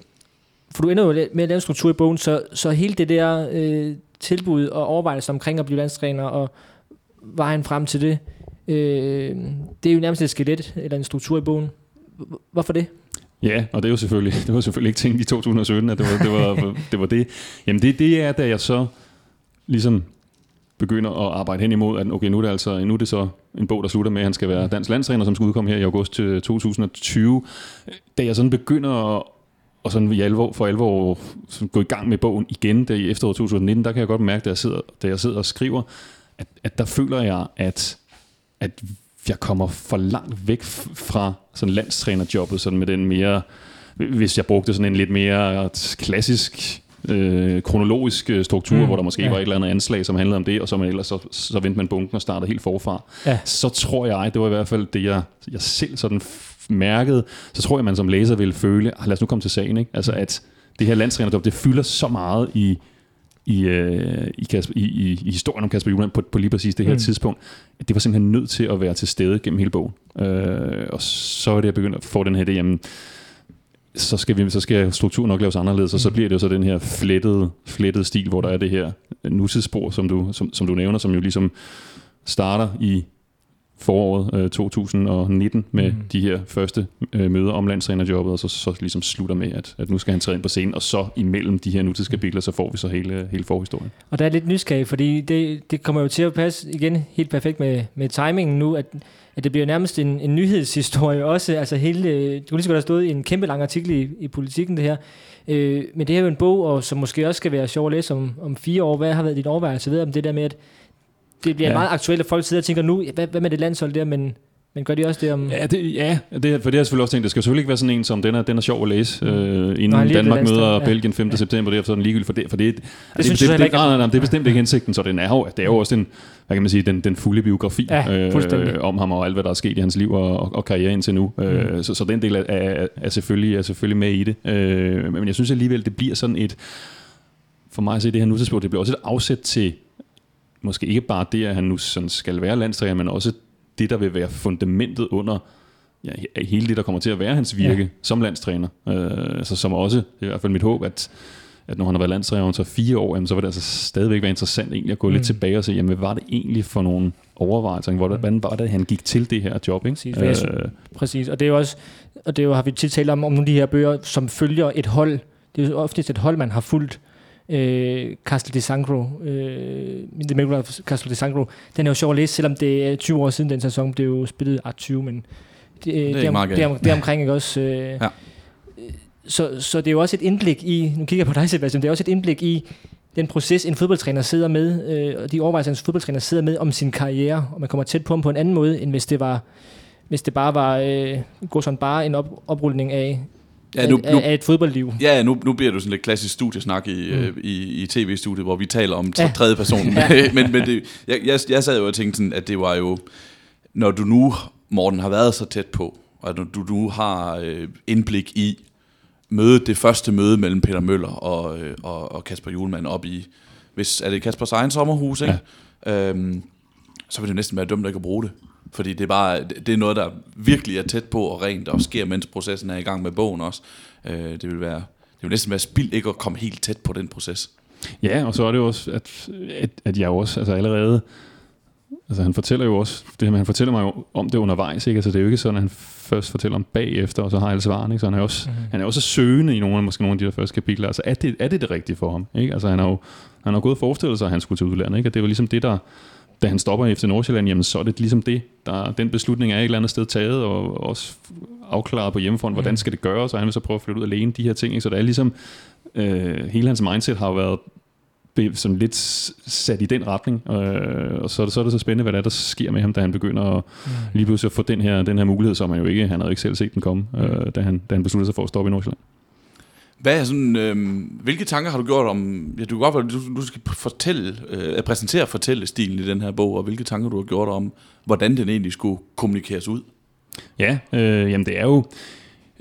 for du ender jo med at lave en struktur i bogen, så, så hele det der øh, tilbud og overvejelse omkring at blive landstræner og vejen frem til det, øh, det er jo nærmest et skelet eller en struktur i bogen. Hvorfor det?
Ja, og det er jo selvfølgelig, det var selvfølgelig ikke tænkt i 2017, at det var det. Var, det, var det. Jamen det, det er, da jeg så ligesom begynder at arbejde hen imod, at okay, nu er det altså nu er det så en bog, der slutter med, at han skal være dansk landstræner, som skal udkomme her i august til 2020. Da jeg sådan begynder at og sådan i alvor, for alvor gå i gang med bogen igen der i efteråret 2019, der kan jeg godt mærke, da jeg sidder, da jeg sidder og skriver, at, at der føler jeg, at, at jeg kommer for langt væk fra sådan landstrænerjobbet, sådan med den mere, hvis jeg brugte sådan en lidt mere klassisk øh, kronologisk øh, struktur,
Mm,
mm, hvor der måske
ja.
var et eller andet anslag, som handlede om det, og så, man ellers så, så vendte man bunken og startede helt forfra.
Ja.
Så tror jeg, det var i hvert fald det, jeg, jeg selv sådan mærkede, så tror jeg, man som læser ville føle, ah, lad os nu komme til sagen, ikke? Altså at det her landstrænerjob, det fylder så meget i, i, øh, i, Kasper, i, i, i historien om Kasper Julemand på, på lige præcis det her
Mm.
tidspunkt, det var simpelthen nødt til at være til stede gennem hele bogen. Øh, og så er det, jeg begyndte at få den her idé, jamen, så skal, vi, så skal strukturen nok laves anderledes, og så
Mm.
bliver det jo så den her flettede, flettede stil, hvor der er det her nutidsspor, som du, som, som du nævner, som jo ligesom starter i foråret øh, 2019 med mm. de her første øh, møder om landstrænerjobbet, og så, så ligesom slutter med, at, at nu skal han træde ind på scenen, og så imellem de her nutidskapitler, så får vi så hele, hele forhistorien.
Og der er lidt nysgerrig, fordi det, det kommer jo til at passe igen helt perfekt med, med timingen nu, at, at det bliver nærmest en, en nyhedshistorie også. Altså hele, øh, du kunne lige så godt have stået i en kæmpe lang artikel i, i politikken det her. Øh, men det er jo en bog, og som måske også skal være sjov at læse om, om fire år. Hvad har været dit overvejelse ved om det der med, at det bliver ja. Meget aktuelt, at folk sidder og tænker nu, hvad, hvad med det landshold der, men, men gør de også det om...
Ja, det, ja det, for det har jeg selvfølgelig også tænkt, det skal selvfølgelig ikke være sådan en, som den er, den er sjov at læse, øh, inden
Nej,
Danmark møder
ja.
Belgien 5.
Ja.
september, det er sådan ligegyldigt for det, for det, det, det,
synes
det, det, det, nej, nej, det er bestemt ikke hensigten, så den er jo, det er jo også den, hvad kan man sige, den, den fulde biografi
Ja,
øh, om ham og alt, hvad der er sket i hans liv og, og, og karriere indtil nu. Mm. Øh, så, så den del er, er, er, selvfølgelig, er selvfølgelig med i det. Øh, men jeg synes alligevel, det bliver sådan et, for mig at se det her nutidsspor, det bliver også et afsæt til, måske ikke bare det, at han nu sådan skal være landstræner, men også det, der vil være fundamentet under ja, he- hele det, der kommer til at være hans virke
Ja.
som landstræner. Øh, så som også, i hvert fald mit håb, at, at når han har været landstræner så fire år, jamen, så vil det altså stadigvæk være interessant egentlig at gå mm. Lidt tilbage og se, jamen, hvad var det egentlig for nogle overvejelser? Hvordan,
Mm.
hvordan var det, han gik til det her job? Ikke?
Præcis, synes-
Øh,
Præcis, og det er jo også, og det er jo, har vi tit talt om, om nogle af de her bøger, som følger et hold. Det er jo oftest et hold, man har fulgt. Øh, Castle de Sangro, øh, The Miracle of Castle de Sangro, den er jo sjov at læse, selvom det er 20 år siden den sæson, det er jo spillet ah, 20, men det, det, det, er, omkring, ikke også? Øh,
Ja.
så, så det er jo også et indblik i, nu kigger jeg på dig Sebastian, det er også et indblik i den proces, en fodboldtræner sidder med, øh, og de overvejelser, en fodboldtræner sidder med om sin karriere, og man kommer tæt på ham på en anden måde, end hvis det var hvis det bare var øh, gå sådan bare en op, oprulning af,
Ja, nu,
af,
nu,
af et fodboldliv.
ja, nu, nu bliver det jo sådan lidt klassisk studiesnak i,
Mm.
øh, i, i tv-studiet, hvor vi taler om
Ja.
tredje person.
Ja.
men men det, jeg, jeg, jeg sad jo og tænkte sådan, at det var jo, når du nu, Morten, har været så tæt på, og når du nu har øh, indblik i mødet, det første møde mellem Peter Møller og, øh, og, og Kasper Julemand op i, hvis, er det Kaspers egen sommerhus, ikke? Ja. Øhm, så vil det næsten være dumt ikke at bruge det. Fordi det er, bare, det er noget, der virkelig er tæt på og rent, og sker, mens processen er i gang med bogen også. Øh, det, vil være, det vil næsten være spild ikke at komme helt tæt på den proces.
Ja, og så er det jo også, at, at, at jeg også altså allerede... Altså han fortæller jo også, det her han fortæller mig jo om det undervejs, ikke? Altså det er jo ikke sådan, at han først fortæller om bagefter, og så har alle svarene, ikke? Så han er også,
Mhm.
mm-hmm. han er også søgende i nogle af, måske nogle af de der første kapitler. Altså er det, er det det rigtige for ham, ikke? Altså han har jo han har gået og forestillet sig, at han skulle til udlandet, ikke? Og det var ligesom det, der, da han stopper efter Nordsjælland, jamen så er det ligesom det, der, den beslutning er et eller andet sted taget, og også afklaret på hjemmefront, hvordan
Mhm.
skal det gøres, og han vil så prøve at flytte ud alene, de her ting, ikke? Så det er ligesom, øh, hele hans mindset har jo været sådan lidt sat i den retning, øh, og så er, det, så er det så spændende, hvad der, er, der sker med ham, da han begynder at
Mm.
lige pludselig at få den her, den her mulighed, som han jo ikke, han havde ikke selv set den komme, øh, da, han, da han besluttede sig for at stoppe i Nordsjælland.
Hvad er sådan, øh, hvilke tanker har du gjort om, ja, du godt du, du skal fortælle, øh, præsentere fortællestilen i den her bog, og hvilke tanker du har gjort om, hvordan den egentlig skulle kommunikeres ud?
Ja, øh, jamen det er jo,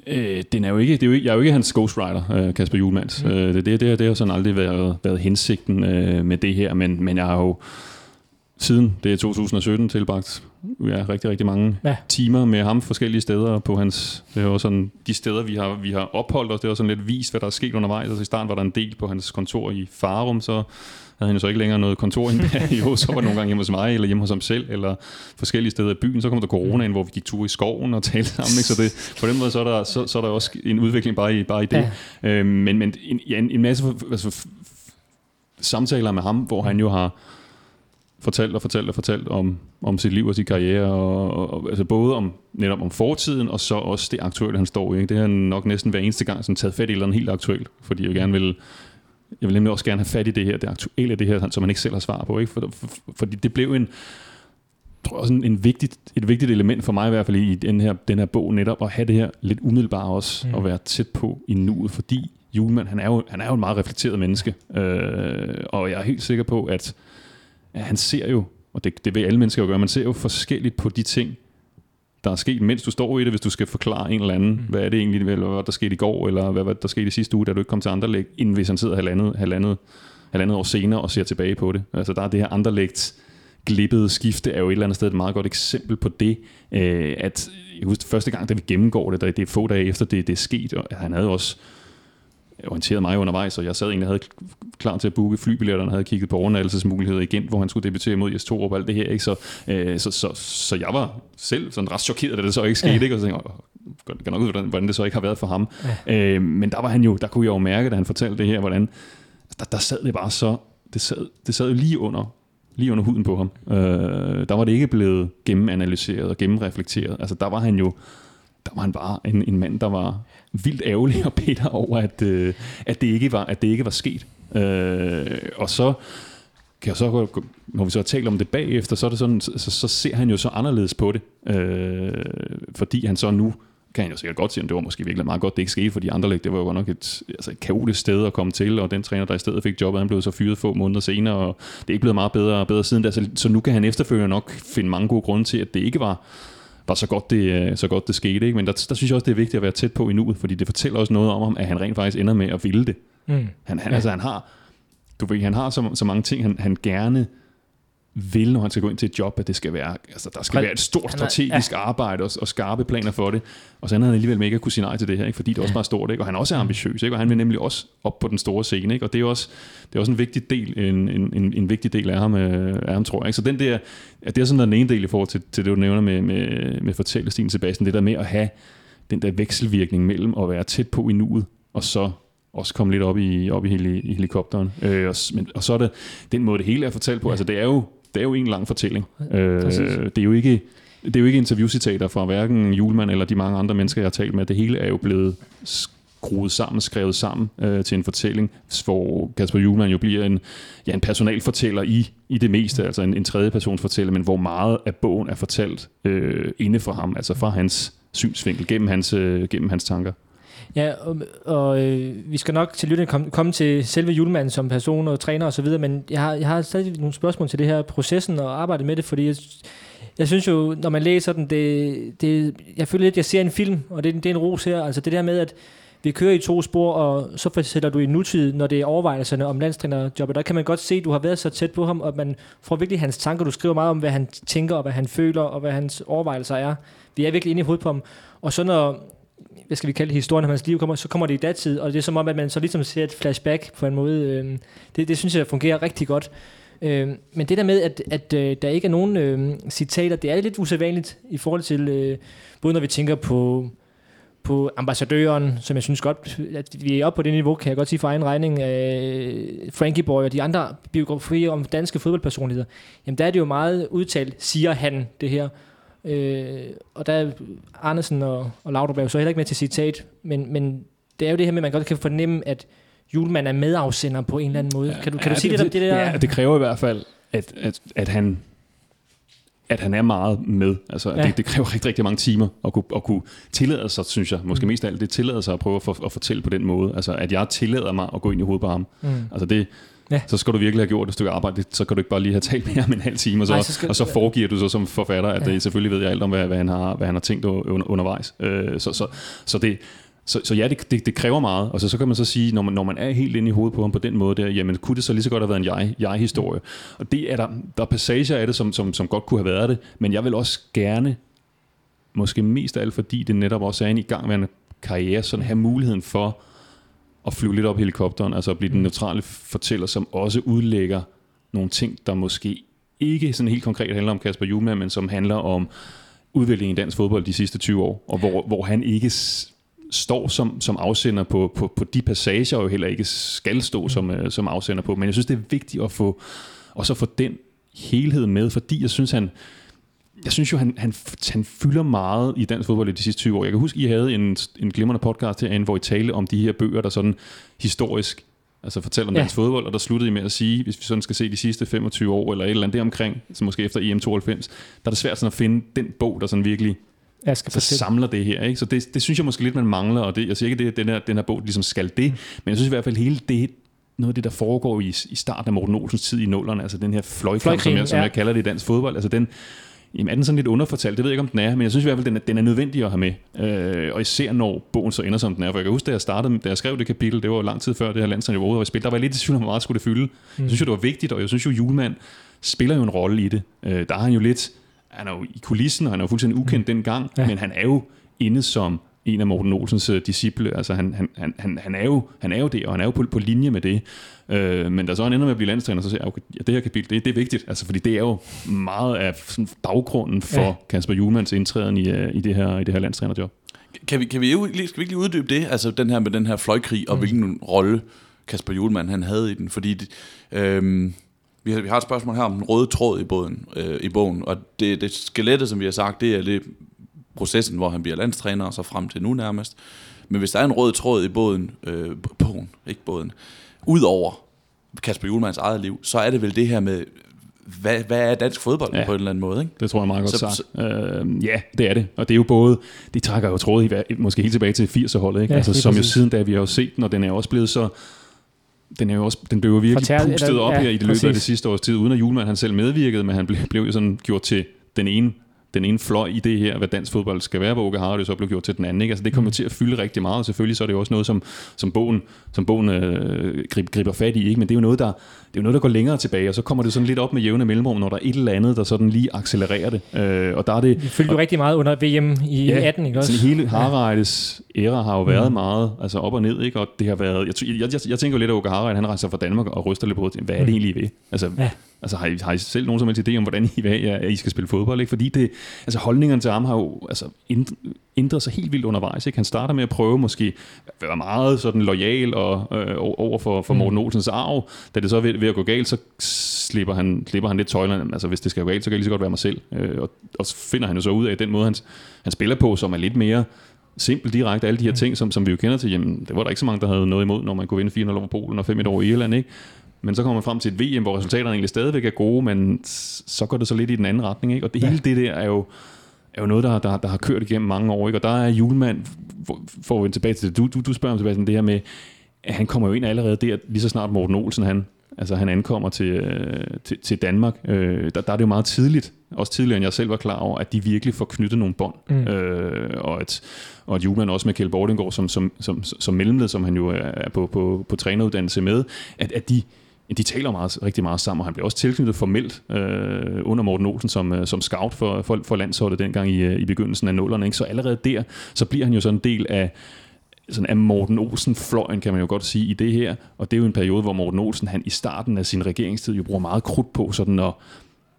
øh, den er jo ikke, det er jo ikke, jeg er jo ikke hans ghostwriter, øh, Kasper Julmans.
Mm.
Øh, det, det, det, det har sådan aldrig været, været hensigten øh, med det her, men, men jeg har jo siden det er 2017 tilbragt ja, rigtig, rigtig mange
Ja.
timer med ham forskellige steder på hans, det jo sådan, de steder vi har, vi har opholdt os, det var sådan lidt vist, hvad der er sket undervejs, altså i starten var der en del på hans kontor i Farum, så havde han jo så ikke længere noget kontor i en periode, så var det nogle gange hjemme hos mig, eller hjemme hos ham selv, eller forskellige steder i byen. Så kom der corona ind, hvor vi gik tur i skoven og talte sammen. Ikke? Så det, på den måde så er, der, så, så er der også en udvikling bare i, bare i det. Ja. Øhm, men men en, ja, en, en masse altså, samtaler med ham, hvor han jo har fortalt og fortalt og fortalt om, om sit liv og sin karriere, og, og, og altså både om, netop om fortiden, og så også det aktuelle, han står i. Ikke? Det har nok næsten hver eneste gang sådan, taget fat i eller andet helt aktuelt, fordi jeg gerne vil jeg vil nemlig også gerne have fat i det her, det aktuelle af det her, som man ikke selv har svar på. Ikke? For, for, fordi det blev en, tror jeg, sådan en vigtigt, et vigtigt element for mig i hvert fald i den her, den her bog netop, at have det her lidt umiddelbare også,
mm.
at være tæt på i nuet, fordi Julemand, han er jo, han er jo en meget reflekteret menneske, øh, og jeg er helt sikker på, at, at han ser jo, og det, det vil alle mennesker jo gøre, man ser jo forskelligt på de ting, der er sket, mens du står i det, hvis du skal forklare en eller anden,
Mm.
hvad er det egentlig, eller hvad der skete i går, eller hvad, hvad der skete i sidste uge, da du ikke kom til andre læg, inden hvis han sidder halvandet, halvandet halvandet år senere og ser tilbage på det. Altså der er det her anderlægt glippede skifte er jo et eller andet sted et meget godt eksempel på det, øh, at jeg husker første gang, da vi gennemgår det, da det er få dage efter det, det er sket, og han havde også orienteret mig undervejs, og jeg sad egentlig havde klar til at booke flybilletterne, havde kigget på overnattelsesmuligheder igen, hvor han skulle debutere mod Jes Torup og alt det her. Ikke? Så, øh, så, så, så, jeg var selv sådan ret chokeret, at det så ikke skete, ja. ikke? og så tænkte jeg, kan nok ud, hvordan, hvordan det så ikke har været for ham. Ja. Øh, men der var han jo, der kunne jeg jo mærke, da han fortalte det her, hvordan der, der sad det bare så, det sad, det sad jo lige under lige under huden på ham. Øh, der var det ikke blevet gennemanalyseret og gennemreflekteret. Altså der var han jo, der var han bare en, en mand, der var vildt ærgerlig og bitter over, at, øh, at, det ikke var, at det ikke var sket. Øh, og så kan jeg så, når vi så har talt om det bagefter, så, er det sådan, så, så ser han jo så anderledes på det. Øh, fordi han så nu kan han jo sikkert godt sige, at det var måske virkelig meget godt, det ikke skete, for de andre læg, det var jo godt nok et, altså et kaotisk sted at komme til, og den træner, der i stedet fik jobbet, han blev så fyret få måneder senere, og det er ikke blevet meget bedre bedre siden da, så, så nu kan han efterfølgende nok finde mange gode grunde til, at det ikke var, var så godt det, øh, så godt det skete. Ikke? Men der, der synes jeg også, det er vigtigt at være tæt på i nuet, fordi det fortæller også noget om ham, at han rent faktisk ender med at ville det. Mm. Han, han, ja. altså, han har, du ved, han har så, så mange ting, han, han gerne vil, når han skal gå ind til et job, at det skal være, altså, der skal være et stort strategisk ja. arbejde og, og skarpe planer for det. Og så ender han alligevel med ikke at kunne sige nej til det her, ikke? fordi det er også bare stort, ikke? og han også er ambitiøs, ikke? og han vil nemlig også op på den store scene, ikke? og det er også, det er også en vigtig del, en, en, en, en vigtig del af ham, øh, af ham tror jeg. Ikke? Så den der, ja, det er sådan den ene del i forhold til, til det, du nævner med, med, med fortællestilen, Sebastian, det der med at have den der vekselvirkning mellem at være tæt på i nuet, og så også komme lidt op i, op i, heli, i helikopteren. Øh, og, men, og så er det den måde, det hele er fortalt på. Altså, det er jo det er jo en lang fortælling. Øh, det er jo ikke det er jo ikke interviewcitater fra hverken Julemand eller de mange andre mennesker, jeg har talt med. Det hele er jo blevet skruet sammen, skrevet sammen øh, til en fortælling, hvor Kasper Julemand jo bliver en, ja, en personalfortæller i, i det meste, altså en, en tredje persons fortæller, men hvor meget af bogen er fortalt øh, inde fra ham, altså fra hans synsvinkel, gennem hans, øh, gennem hans tanker.
Ja, og, og øh, vi skal nok til lytte komme, komme til selve julemanden som person og træner osv., men jeg har, jeg har stadig nogle spørgsmål til det her processen og arbejdet med det, fordi jeg, jeg synes jo, når man læser den, det, det, jeg føler lidt, at jeg ser en film, og det, det er en ros her. Altså det der med, at vi kører i to spor, og så fortæller du i nutid, når det er overvejelserne om landstrænerjobbet. Der kan man godt se, at du har været så tæt på ham, og man får virkelig hans tanker. Du skriver meget om, hvad han tænker, og hvad han føler, og hvad hans overvejelser er. Vi er virkelig inde i hovedet på ham. Og så når, hvad skal vi kalde det, historien om hans liv kommer, så kommer det i datid, og det er som om, at man så ligesom ser et flashback på en måde. Øh, det, det synes jeg fungerer rigtig godt. Øh, men det der med, at, at øh, der ikke er nogen øh, citater, det er lidt usædvanligt i forhold til, øh, både når vi tænker på, på ambassadøren, som jeg synes godt, at vi er oppe på det niveau, kan jeg godt sige for egen regning, øh, Frankie Boy og de andre biografier om danske fodboldpersonligheder, jamen der er det jo meget udtalt, siger han det her. Øh, og der er Andersen og, og Laudrup er jo så heller ikke med til citat, men, men det er jo det her med, at man godt kan fornemme, at Julemand er medafsender på en eller anden måde. Kan du, kan ja, du sige det, det, det der?
Ja, det kræver i hvert fald, at, at, at han at han er meget med. Altså, ja. det, det kræver rigtig, rigtig mange timer at kunne, at kunne tillade sig, synes jeg, måske mm. mest af alt, det tillader sig at prøve at, for, at fortælle på den måde. Altså, at jeg tillader mig at gå ind i hovedet på ham. Mm. Altså, det, Ja. Så skal du virkelig have gjort et stykke arbejde, så kan du ikke bare lige have talt mere om en halv time, og så, Nej, så skal, og så foregiver du så som forfatter, at ja. det, selvfølgelig ved jeg alt om, hvad, hvad, han, har, hvad han har tænkt under, undervejs. Øh, så, så, så, det, så, så ja, det, det, det kræver meget, og så, så kan man så sige, når man, når man er helt inde i hovedet på ham på den måde der, jamen kunne det så lige så godt have været en jeg, jeg-historie? Og det er der, der er passager af det, som, som, som godt kunne have været det, men jeg vil også gerne, måske mest af alt fordi det netop også er en i gang med en karriere, sådan have muligheden for at flyve lidt op i helikopteren, altså at blive den mm. neutrale fortæller, som også udlægger nogle ting, der måske ikke sådan helt konkret handler om Kasper Juma, men som handler om udviklingen i dansk fodbold de sidste 20 år, og hvor, hvor han ikke står som, som afsender på, på, på de passager, og jo heller ikke skal stå mm. som, uh, som afsender på. Men jeg synes, det er vigtigt at få, også at få den helhed med, fordi jeg synes, han, jeg synes jo, han, han, han fylder meget i dansk fodbold i de sidste 20 år. Jeg kan huske, I havde en, en glimrende podcast herinde, hvor I talte om de her bøger, der sådan historisk altså fortæller om ja. dansk fodbold, og der sluttede I med at sige, hvis vi sådan skal se de sidste 25 år, eller et eller andet deromkring, så måske efter EM92, der er det svært sådan at finde den bog, der sådan virkelig jeg skal så samler det her. Ikke? Så det, det synes jeg måske lidt, man mangler, og det, jeg siger ikke, at den her, den her bog ligesom skal det, men jeg synes i hvert fald hele det, noget af det, der foregår i, i starten af Morten Olsens tid i nullerne, altså den her fløjkamp, som, jeg, som ja. jeg kalder det i dansk fodbold, altså den, Jamen er den sådan lidt underfortalt? Det ved jeg ikke, om den er, men jeg synes i hvert fald, den er, den er nødvendig at have med. Øh, og især når bogen så ender, som den er. For jeg kan huske, da jeg startede, da jeg skrev det kapitel, det var jo lang tid før det her landstræner var i spil, der var jeg lidt i tvivl om, hvor meget skulle det fylde. Mm. Jeg synes jo, det var vigtigt, og jeg synes jo, Julemand spiller jo en rolle i det. Øh, der er han jo lidt, han er jo i kulissen, og han er jo fuldstændig ukendt mm. dengang, ja. men han er jo inde som en af Morten Olsens uh, disciple. Altså han, han, han, han, han, er jo, han er jo det, og han er jo på, på linje med det. Uh, men da så han ender med at blive landstræner, så siger jeg, okay, ja, det her kapitel, det, det er vigtigt, altså, fordi det er jo meget af sådan, baggrunden for ja. Kasper Juhlmanns indtræden i, uh, i, det her, i det her landstrænerjob.
Kan vi, kan vi jo, skal vi ikke lige uddybe det, altså den her med den her fløjkrig, og mm. hvilken rolle Kasper Julemand han havde i den, fordi det, øhm, vi, har, vi har et spørgsmål her om den røde tråd i, båden, øh, i bogen, og det, det skelettet, som vi har sagt, det er det processen, hvor han bliver landstræner, og så frem til nu nærmest. Men hvis der er en rød tråd i båden, øh, bogen, ikke båden, ud over Kasper Julemands eget liv, så er det vel det her med, hvad, hvad er dansk fodbold ja, på en eller anden måde? Ikke?
Det tror jeg meget godt så, sagt. Så, øh, ja, det er det. Og det er jo både, de trækker jo tråd i, måske helt tilbage til 80'er-holdet, ikke? Ja, altså, som præcis. jo siden, da vi har jo set den, og den er også blevet så den, er jo også, den blev jo virkelig Fortæl, pustet op ja, her i det løbet præcis. af det sidste års tid, uden at Julemand han selv medvirkede, men han blev, blev jo sådan gjort til den ene den ene fløj i det her, hvad dansk fodbold skal være, hvor Åke Harald så blev gjort til den anden. Ikke? Altså, det kommer mm. til at fylde rigtig meget, og selvfølgelig så er det jo også noget, som, som bogen, som bogen øh, griber fat i. Ikke? Men det er jo noget, der, det er jo noget, der går længere tilbage, og så kommer det sådan lidt op med jævne mellemrum, når der er et eller andet, der sådan lige accelererer det. Øh, og der er det,
det fyldte jo rigtig meget under VM i ja, 18, ikke også?
Sådan hele Haralds æra har jo været mm. meget altså op og ned, ikke? og det har været, jeg, jeg, jeg, jeg tænker jo lidt, at Åke Harald, han rejser fra Danmark og ryster lidt på, hvad er det mm. egentlig ved? Altså, ja. Altså har I, har I selv nogen som helst idé om, hvordan I, hvad, ja, I skal spille fodbold? Ikke? Fordi det, altså holdningerne til ham har jo altså, ændret sig helt vildt undervejs. Ikke? Han starter med at prøve måske at være meget sådan lojal og, øh, over for, for mm. Morten Olsens arv. Da det så er ved, ved at gå galt, så slipper han, slipper han lidt tøjlerne. Altså hvis det skal gå galt, så kan jeg lige så godt være mig selv. Øh, og, og finder han jo så ud af den måde, han, han spiller på, som er lidt mere simpelt direkte, alle de her mm. ting, som, som vi jo kender til, jamen, det var der ikke så mange, der havde noget imod, når man kunne vinde 4-0 over Polen og 5-1 over Irland, ikke? Men så kommer man frem til et VM, hvor resultaterne egentlig stadigvæk er gode, men så går det så lidt i den anden retning. Ikke? Og det ja. hele det der er jo, er jo noget, der, der, der har kørt igennem mange år. Ikke? Og der er julemand, at vende tilbage til det, du, du, du spørger om tilbage det her med, at han kommer jo ind allerede der, lige så snart Morten Olsen, han, altså han ankommer til, øh, til, til Danmark, øh, der, der er det jo meget tidligt, også tidligere end jeg selv var klar over, at de virkelig får knyttet nogle bånd. Mm. Øh, og at, og at Juman også med Kjeld Bordengård som, som, som, som mellemled, som han jo er på, på, på træneruddannelse med, at, at de, de taler meget, rigtig meget sammen, og han blev også tilknyttet formelt øh, under Morten Olsen som, øh, som scout for, for, for landsholdet dengang i, øh, i begyndelsen af nullerne. Ikke? Så allerede der, så bliver han jo sådan en del af, sådan af Morten Olsen-fløjen, kan man jo godt sige, i det her. Og det er jo en periode, hvor Morten Olsen, han i starten af sin regeringstid jo bruger meget krudt på sådan at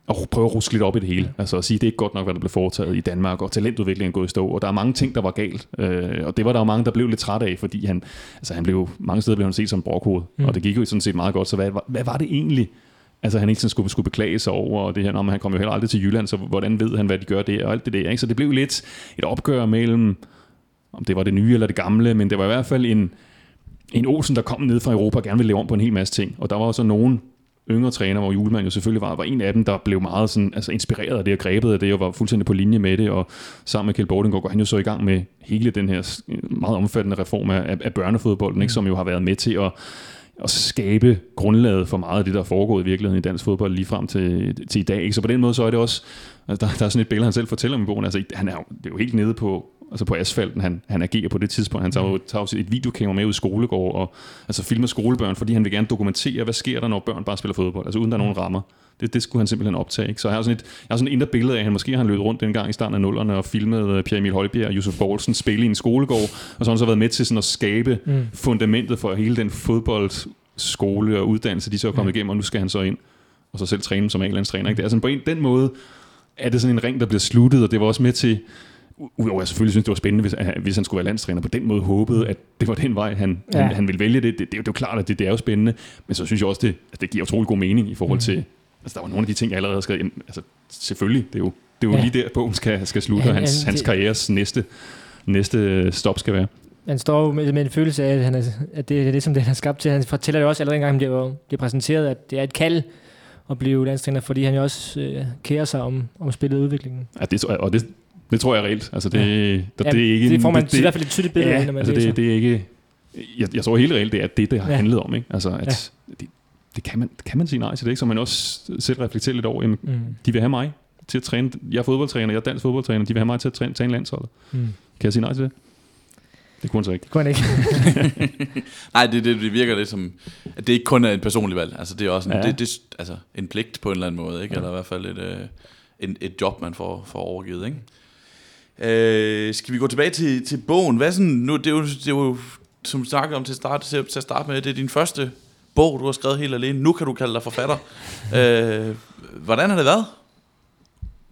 og prøve at ruske lidt op i det hele. Altså at sige, det er ikke godt nok, hvad der blev foretaget i Danmark, og talentudviklingen er gået i stå, og der er mange ting, der var galt. Øh, og det var der jo mange, der blev lidt træt af, fordi han, altså han blev, mange steder blev han set som brokhoved, mm. og det gik jo sådan set meget godt. Så hvad, hvad var det egentlig, Altså han ikke sådan skulle, skulle beklage sig over og det her, når han kom jo heller aldrig til Jylland, så hvordan ved han, hvad de gør der og alt det der. Ikke? Så det blev lidt et opgør mellem, om det var det nye eller det gamle, men det var i hvert fald en, en Olsen, der kom ned fra Europa og gerne ville lave om på en hel masse ting. Og der var så nogen, yngre træner, hvor Julemand jo selvfølgelig var, var en af dem, der blev meget sådan, altså inspireret af det og grebet af det, og var fuldstændig på linje med det, og sammen med Kjeld Bordengård går han jo så i gang med hele den her meget omfattende reform af, af børnefodbolden, ikke, mm. som jo har været med til at at skabe grundlaget for meget af det, der er foregået i virkeligheden i dansk fodbold lige frem til, til i dag. Ikke? Så på den måde så er det også, altså der, der er sådan et billede, han selv fortæller om i bogen, altså han er, det er jo helt nede på altså på asfalten, han, han agerer på det tidspunkt. Han tager jo, mm. tager jo et videokamera med ud i skolegård og altså filmer skolebørn, fordi han vil gerne dokumentere, hvad sker der, når børn bare spiller fodbold, altså uden der er nogen mm. rammer. Det, det skulle han simpelthen optage. Ikke? Så jeg har sådan et, jeg har sådan et indre billede af, at han måske har han løbet rundt den gang i starten af nullerne og filmet øh, Pierre Emil Højbjerg og Josef Poulsen spille i en skolegård, og så har han så været med til sådan at skabe mm. fundamentet for hele den fodboldskole og uddannelse, de så er kommet mm. igennem, og nu skal han så ind og så selv træne som A-landstræner. Ikke? Det er sådan på en, den måde, er det sådan en ring, der bliver sluttet, og det var også med til, Udover jeg selvfølgelig synes, det var spændende, hvis, hvis han skulle være landstræner. På den måde håbede, at det var den vej, han, ja. han, han ville vælge det. Det, det, det er jo klart, at det, det er jo spændende. Men så synes jeg også, det, at det giver utrolig god mening i forhold mm. til... Altså, der var nogle af de ting, jeg allerede har skrevet. Altså, selvfølgelig, det er jo, det er jo ja. lige der, bogen skal, skal slutte, ja, og hans, hans karrieres næste, næste stop skal være.
Han står jo med, med en følelse af, at, han er, at det er det, som det har skabt til. Han fortæller det også allerede engang, det bliver, bliver præsenteret, at det er et kald at blive landstræner, fordi han jo også øh, kærer sig om, om spillet udviklingen.
Ja, det, og det, det tror jeg er reelt. Altså, det, ja. der,
ja,
det, er ikke,
det får man det, i hvert fald et tydeligt billede
ja, når man altså læser. det, det er ikke... Jeg, jeg tror helt reelt, det er det, det har ja. handlet om. Ikke? Altså, at ja. det, det kan, man, kan man sige nej til det, ikke? så man også selv reflekterer lidt over, jamen, mm. de vil have mig. til at træne. Jeg er fodboldtræner, jeg er dansk fodboldtræner, de vil have mig til at træne, træne landsholdet.
Mm.
Kan jeg sige nej til det? Det kunne han så ikke.
Det kunne han ikke.
Nej, det, det, det virker lidt som, at det ikke kun er en personlig valg. Altså, det er også en,
Ja.
ja. det, det, altså, en pligt på en eller anden måde, ikke? Eller i hvert fald et, øh, en, et job, man får, får overgivet, ikke? Øh, skal vi gå tilbage til, til bogen? Hvad sådan, nu, det er jo, det er jo som vi snakkede om til, start, til, til at starte med, det er din første bog, du har skrevet helt alene. Nu kan du kalde dig forfatter. øh, hvordan har det været?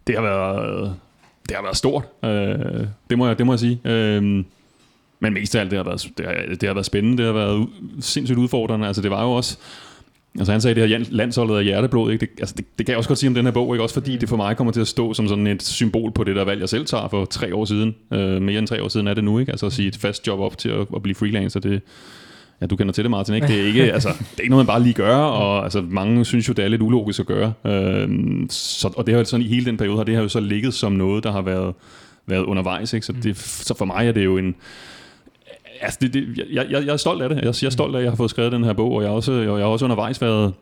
Det har været, det har været stort. Øh, det, må jeg, det må jeg sige. Øh, men mest af alt, det har, været, det, har, det har været spændende. Det har været sindssygt udfordrende. Altså, det var jo også... Altså han sagde, det her landsholdet af hjerteblod, ikke? Det, altså, det, det kan jeg også godt sige om den her bog, ikke? også fordi det for mig kommer til at stå som sådan et symbol på det der valg, jeg selv tager for tre år siden. Øh, mere end tre år siden er det nu, ikke? Altså at sige et fast job op til at, at blive freelancer, det, ja, du kender til det, Martin, ikke? Det er ikke, altså, det er ikke noget, man bare lige gør, og altså, mange synes jo, det er lidt ulogisk at gøre. Øh, så, og det har jo sådan i hele den periode, har det har jo så ligget som noget, der har været, været undervejs, ikke? Så, det, så for mig er det jo en, Altså, det, det, jeg, jeg, jeg er stolt af det. Jeg, jeg er stolt af, at jeg har fået skrevet den her bog, og jeg har også, og jeg har også undervejs været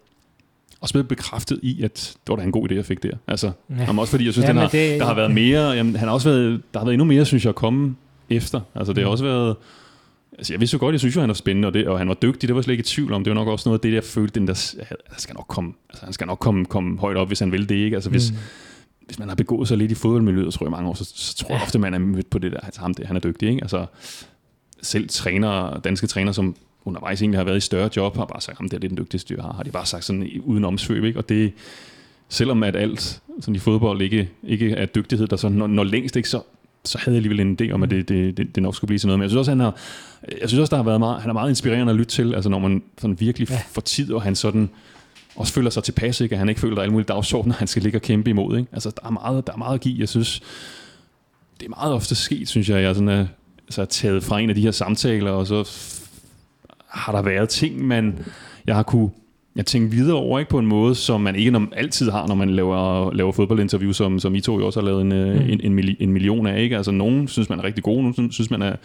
også blevet bekræftet i, at det var da en god idé, jeg fik der. Altså,
Ja.
ja. også fordi jeg synes,
Ja,
den har,
det-
der har været mere, jamen, han har også været, der har været endnu mere, synes jeg, at komme efter. Altså, det har
Mm.
også været, altså, jeg vidste jo godt, jeg synes jo, han var spændende, og, det, og han var dygtig, det var jeg slet ikke i tvivl om. Det var nok også noget af det, jeg følte, den der, han skal nok komme, altså, han skal nok komme, komme højt op, hvis han vil det, ikke? Altså, hvis,
Mm.
hvis man har begået sig lidt i fodboldmiljøet, tror jeg mange år, så, så tror jeg ofte, man er mødt på det der, at ham, det, han er dygtig, ikke? Altså, selv træner, danske træner, som undervejs egentlig har været i større job, har bare sagt, at det er lidt den dygtigste, jeg har, har de bare sagt sådan uden omsvøb, ikke? Og det, selvom at alt sådan i fodbold ikke, ikke er dygtighed, der så når, når længst, ikke, så, så havde jeg alligevel en idé om, at det, det, det, det nok skulle blive sådan noget. Men jeg synes også, han har, jeg synes også, der har været meget, han er meget inspirerende at lytte til, altså når man sådan virkelig
ja.
får tid, og han sådan også føler sig tilpas, ikke? at han ikke føler, at der er alle mulige dagsordner, han skal ligge og kæmpe imod. Ikke? Altså, der er, meget, der er meget at give. Jeg synes, det er meget ofte sket, synes jeg, jeg sådan er, altså, taget fra en af de her samtaler, og så har der været ting, man, jeg har kunne jeg tænke videre over, ikke på en måde, som man ikke når, altid har, når man laver, laver fodboldinterview, som, som I to jo også har lavet en, mm. en, en, en million af. Ikke? Altså, nogen synes, man er rigtig god, nogen synes, man er,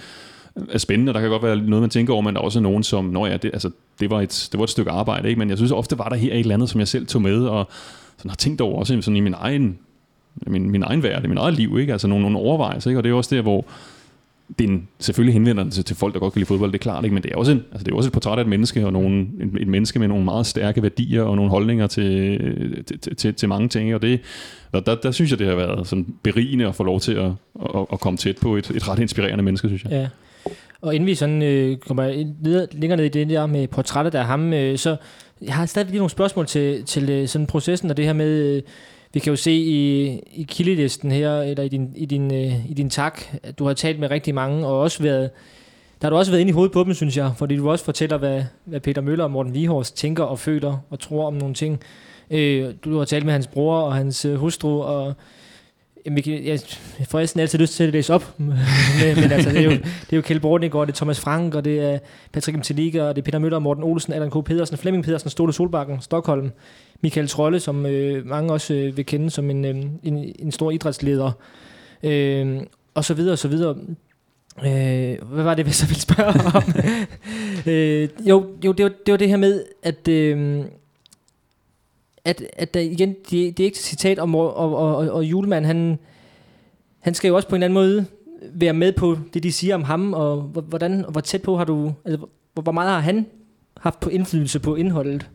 er spændende, og der kan godt være noget, man tænker over, men der er også nogen, som, nå ja, det, altså, det, var et, det var et stykke arbejde, ikke? men jeg synes ofte var der her et eller andet, som jeg selv tog med, og sådan har tænkt over også sådan i min egen, min, min egen hverdag, min eget liv, ikke? altså nogle, nogle overvejelser, ikke? og det er også der, hvor det er en, selvfølgelig henvender den sig til folk, der godt kan lide fodbold, det er klart, ikke? men det er, også en, altså det er også et portræt af et menneske, og nogle, et, et menneske med nogle meget stærke værdier, og nogle holdninger til, til, til, til mange ting, og det, der, der, der synes jeg, det har været sådan berigende at få lov til at, at, at komme tæt på et, et ret inspirerende menneske, synes jeg.
Ja. Og inden vi sådan øh, kommer videre, længere ned i det der med portrættet af ham, øh, så jeg har stadig lige nogle spørgsmål til, til øh, sådan processen og det her med, øh, vi kan jo se i, i kildelisten her, eller i din, i, din, øh, i din tak, at du har talt med rigtig mange, og også været, der har du også været inde i hovedet på dem, synes jeg, fordi du også fortæller, hvad, hvad Peter Møller og Morten Vihors tænker og føler og tror om nogle ting. Øh, du har talt med hans bror og hans øh, hustru, og Jamen, vi kan- jeg får næsten altid lyst til at læse op, men, men altså, det er jo, det er jo Kjell Bordnik, og det er Thomas Frank, og det er Patrick Mteliga, og det er Peter Møller, Morten Olsen, Allan K. Pedersen, Flemming Pedersen, Ståle Solbakken, Stockholm, Michael Trolle, som øh, mange også øh, vil kende som en, øh, en, en stor idrætsleder, øh, og så videre, og så videre. Øh, hvad var det, jeg så ville spørge om? øh, jo, jo det, var, det var det her med, at... Øh, at, at der igen, det, det er ikke et citat om, og, og, og, og Julemand, han, han skal jo også på en eller anden måde være med på det, de siger om ham, og hvor- hvordan, og hvor tæt på har du, altså, hvor, hvor meget har han haft på indflydelse på indholdet?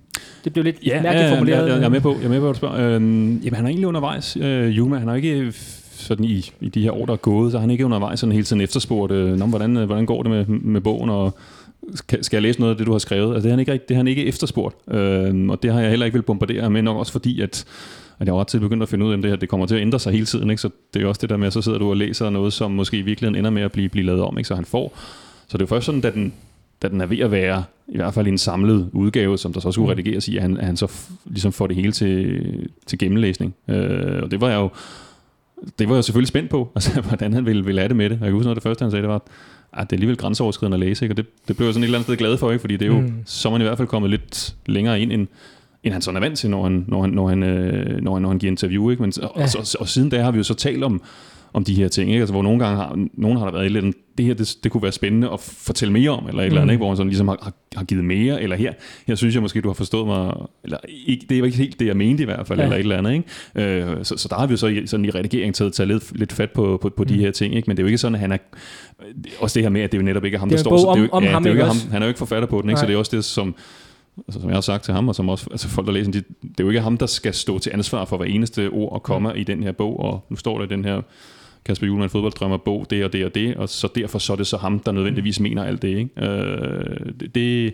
Det blev lidt
Ja,
mærkeligt
ja,
formuleret.
Jeg, jeg, er med på, jeg er med på at spørge. Øhm, jamen, han er egentlig undervejs, øh, Juma. Han har ikke f- sådan i, i de her år, der er gået, så han ikke undervejs sådan hele tiden efterspurgt, øh, hvordan, øh, hvordan går det med, med bogen, og skal, skal jeg læse noget af det, du har skrevet? Altså, det har han ikke, det har han ikke efterspurgt, øhm, og det har jeg heller ikke vil bombardere med, nok også fordi, at at jeg ret til begyndt at finde ud af, om det her det kommer til at ændre sig hele tiden. Ikke? Så det er jo også det der med, at så sidder du og læser noget, som måske i virkeligheden ender med at blive, blive lavet om, ikke? så han får. Så det er jo først sådan, da den, da den er ved at være, i hvert fald i en samlet udgave, som der så skulle
Mm.
redigeres i, at han, at han så f- ligesom får det hele til, til gennemlæsning. Øh, og det var jeg jo det var jeg selvfølgelig spændt på, altså, hvordan han ville, ville have det med det. Jeg kan huske noget af det første, han sagde, det var, at det er alligevel grænseoverskridende at læse, ikke? og det, det blev jeg sådan et eller andet sted glad for, ikke? fordi det er jo,
Mm.
så er man i hvert fald kommet lidt længere ind, end, end han sådan er vant til, når han, når han, når han, øh, når han, når han giver interview. Ikke? Men, og,
ja.
og, og, og, siden da har vi jo så talt om, om de her ting. Ikke? Altså, hvor nogle gange har, nogen har der været andet, det her det, det kunne være spændende at fortælle mere om, eller et eller andet,
Mm.
ikke? hvor man sådan ligesom har, har, har givet mere, eller her, her synes jeg måske, du har forstået mig, eller ikke, det er jo ikke helt det, jeg mente i hvert fald,
Ja.
eller et eller andet. Ikke? Øh, så, så der har vi jo så i, sådan i redigering taget, taget lidt, lidt fat på, på, på de
Mm.
her ting, ikke? men det er jo ikke sådan, at han er, også det her med, at det jo netop ikke er ham,
er
der står, så det er
om
jo, ja,
ham,
det er jo
ikke
ham, han er jo ikke forfatter på den, ikke? så det er også det, som, altså, som jeg har sagt til ham, og som også altså folk, der læser de, det er jo ikke ham, der skal stå til ansvar for hver eneste ord og komme i den her bog, og nu står der i den her Kasper Julemand fodbolddrømmer bog, det og det og det, og så derfor så er det så ham, der nødvendigvis mener alt det. Ikke? Øh, det,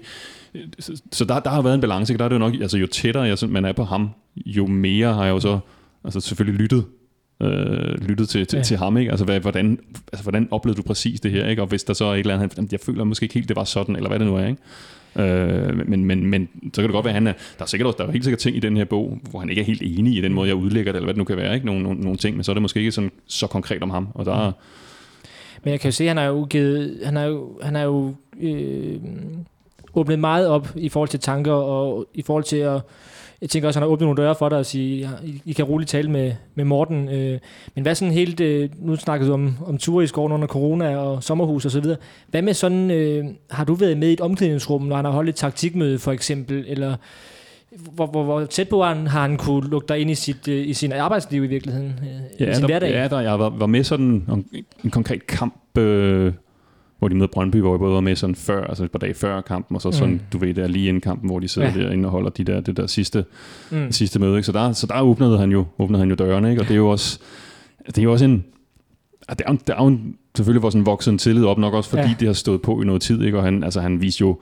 så, der, der har været en balance, der er det jo nok, altså jo tættere jeg, man er på ham, jo mere har jeg jo så altså selvfølgelig lyttet øh, lyttet til, til,
ja.
til ham, ikke? Altså, hvad, hvordan, altså, hvordan oplevede du præcis det her, ikke? Og hvis der så er et eller andet, han- jeg føler måske ikke helt, det var sådan, eller hvad det nu er, ikke? Øh, men, men, men så kan det godt være, at han er, der er sikkert også, der er helt sikkert ting i den her bog, hvor han ikke er helt enig i den måde, jeg udlægger det, eller hvad det nu kan være, ikke? Nogle, nogle, nogle ting, men så er det måske ikke sådan, så konkret om ham, og der er,
Men jeg kan jo se, at han har jo givet, han har jo, han har jo øh, åbnet meget op i forhold til tanker, og i forhold til at, jeg tænker også, at han har åbnet nogle døre for dig og sige, ja, I, I kan roligt tale med, med Morten. Øh, men hvad sådan helt, øh, nu snakkede du om, om ture i skoven under corona og sommerhus og så videre. Hvad med sådan, øh, har du været med i et omklædningsrum, når han har holdt et taktikmøde for eksempel, eller hvor, hvor, hvor tæt på han, har han kunne lukke dig ind i sit, øh, i sin arbejdsliv i virkeligheden? Øh, i sin
der,
hverdag?
ja, der, jeg var, var med sådan om, en konkret kamp, øh, hvor de mødte Brøndby, hvor jeg både var med sådan før, altså et par dage før kampen, og så sådan,
Mm.
du ved, der lige inden kampen, hvor de sidder
Ja.
derinde og holder de der, det der sidste,
Mm.
sidste møde. Ikke? Så, der, så der åbnede han jo, åbnede han jo dørene, ikke? og det er jo også, det er jo også en, det er jo, det er jo en, selvfølgelig var sådan vokset en tillid op, nok også fordi
ja.
det har stået på i noget tid, ikke? og han, altså, han viste jo,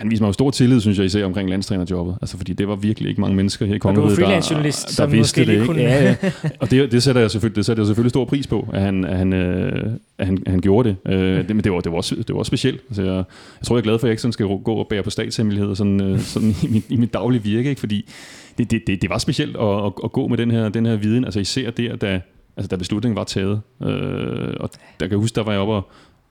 han viste mig jo stor tillid, synes jeg, især omkring landstrænerjobbet. Altså, fordi det var virkelig ikke mange mennesker her i
er
Kongeriget, der,
som
der vidste det. Ikke? Ja, ja. Og det, det, sætter jeg selvfølgelig, det sætter jeg selvfølgelig stor pris på, at han, at han, øh, at han, at han gjorde det. Øh, det. Men det var, det, var også, det var også specielt. Altså, jeg, jeg tror, jeg er glad for, at jeg ikke sådan skal gå og bære på statshemmeligheder sådan, øh, sådan i, mit, i mit daglige virke. Ikke? Fordi det, det, det, det var specielt at, at, at gå med den her, den her viden. Altså især der, da, altså, da beslutningen var taget. Øh, og der kan jeg huske, der var jeg oppe og,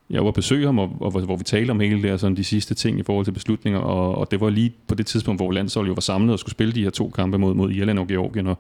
jeg var på besøg ham, og, og hvor, hvor vi talte om hele det, og sådan de sidste ting i forhold til beslutninger, og, og det var lige på det tidspunkt, hvor landsholdet jo var samlet og skulle spille de her to kampe mod, mod Irland og Georgien, og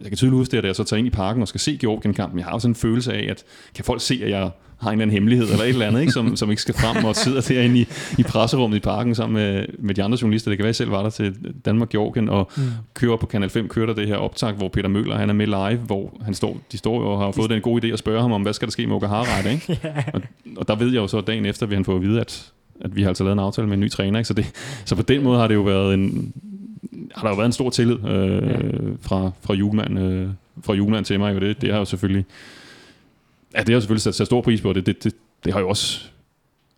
jeg kan tydeligt huske det, at jeg så tager ind i parken og skal se Georgien-kampen. Jeg har også sådan en følelse af, at kan folk se, at jeg har en eller anden hemmelighed eller et eller andet, ikke, som, som ikke skal frem og sidder derinde i, i presserummet i parken sammen med, med de andre journalister. Det kan være, at jeg selv var der til Danmark-Georgien og
Mm.
kører på Kanal 5, kører der det her optag, hvor Peter Møller han er med live, hvor han står, de står jo og har fået den gode idé at spørge ham om, hvad skal der ske med Oka Harreide, ikke? og, og, der ved jeg jo så dagen efter, vi han får at vide, at, at vi har altså lavet en aftale med en ny træner, ikke? Så, det, så på den måde har det jo været en, har der jo været en stor tillid øh,
Ja.
fra, fra Julemand, øh, fra Julemand til mig, og det, det har jo selvfølgelig ja, det har jeg selvfølgelig sat, sat stor pris på, det, det, det, det har jo også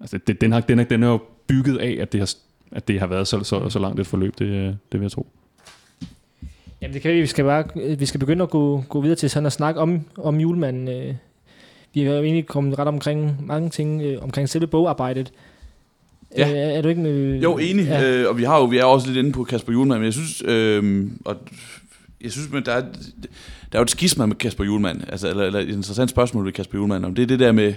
altså det, den, har, den, er, den er jo bygget af, at det har, at det har været så, så, så langt et forløb, det, øh, det vil jeg tro.
Jamen det kan vi, vi skal bare, vi skal begynde at gå, gå videre til sådan at snakke om, om julemanden. øh. Vi har jo egentlig kommet ret omkring mange ting øh, omkring selve bogarbejdet.
Ja.
Øh, er du ikke... Øh,
Jo, enig.
Ja.
Ja. Øh, og vi har jo vi er også lidt inde på Kasper Julemand, men jeg synes, øh, og jeg synes, men der er, der er jo et skisma med Kasper Julemand, altså, eller, eller et interessant spørgsmål med Kasper Julemand, om det er det der med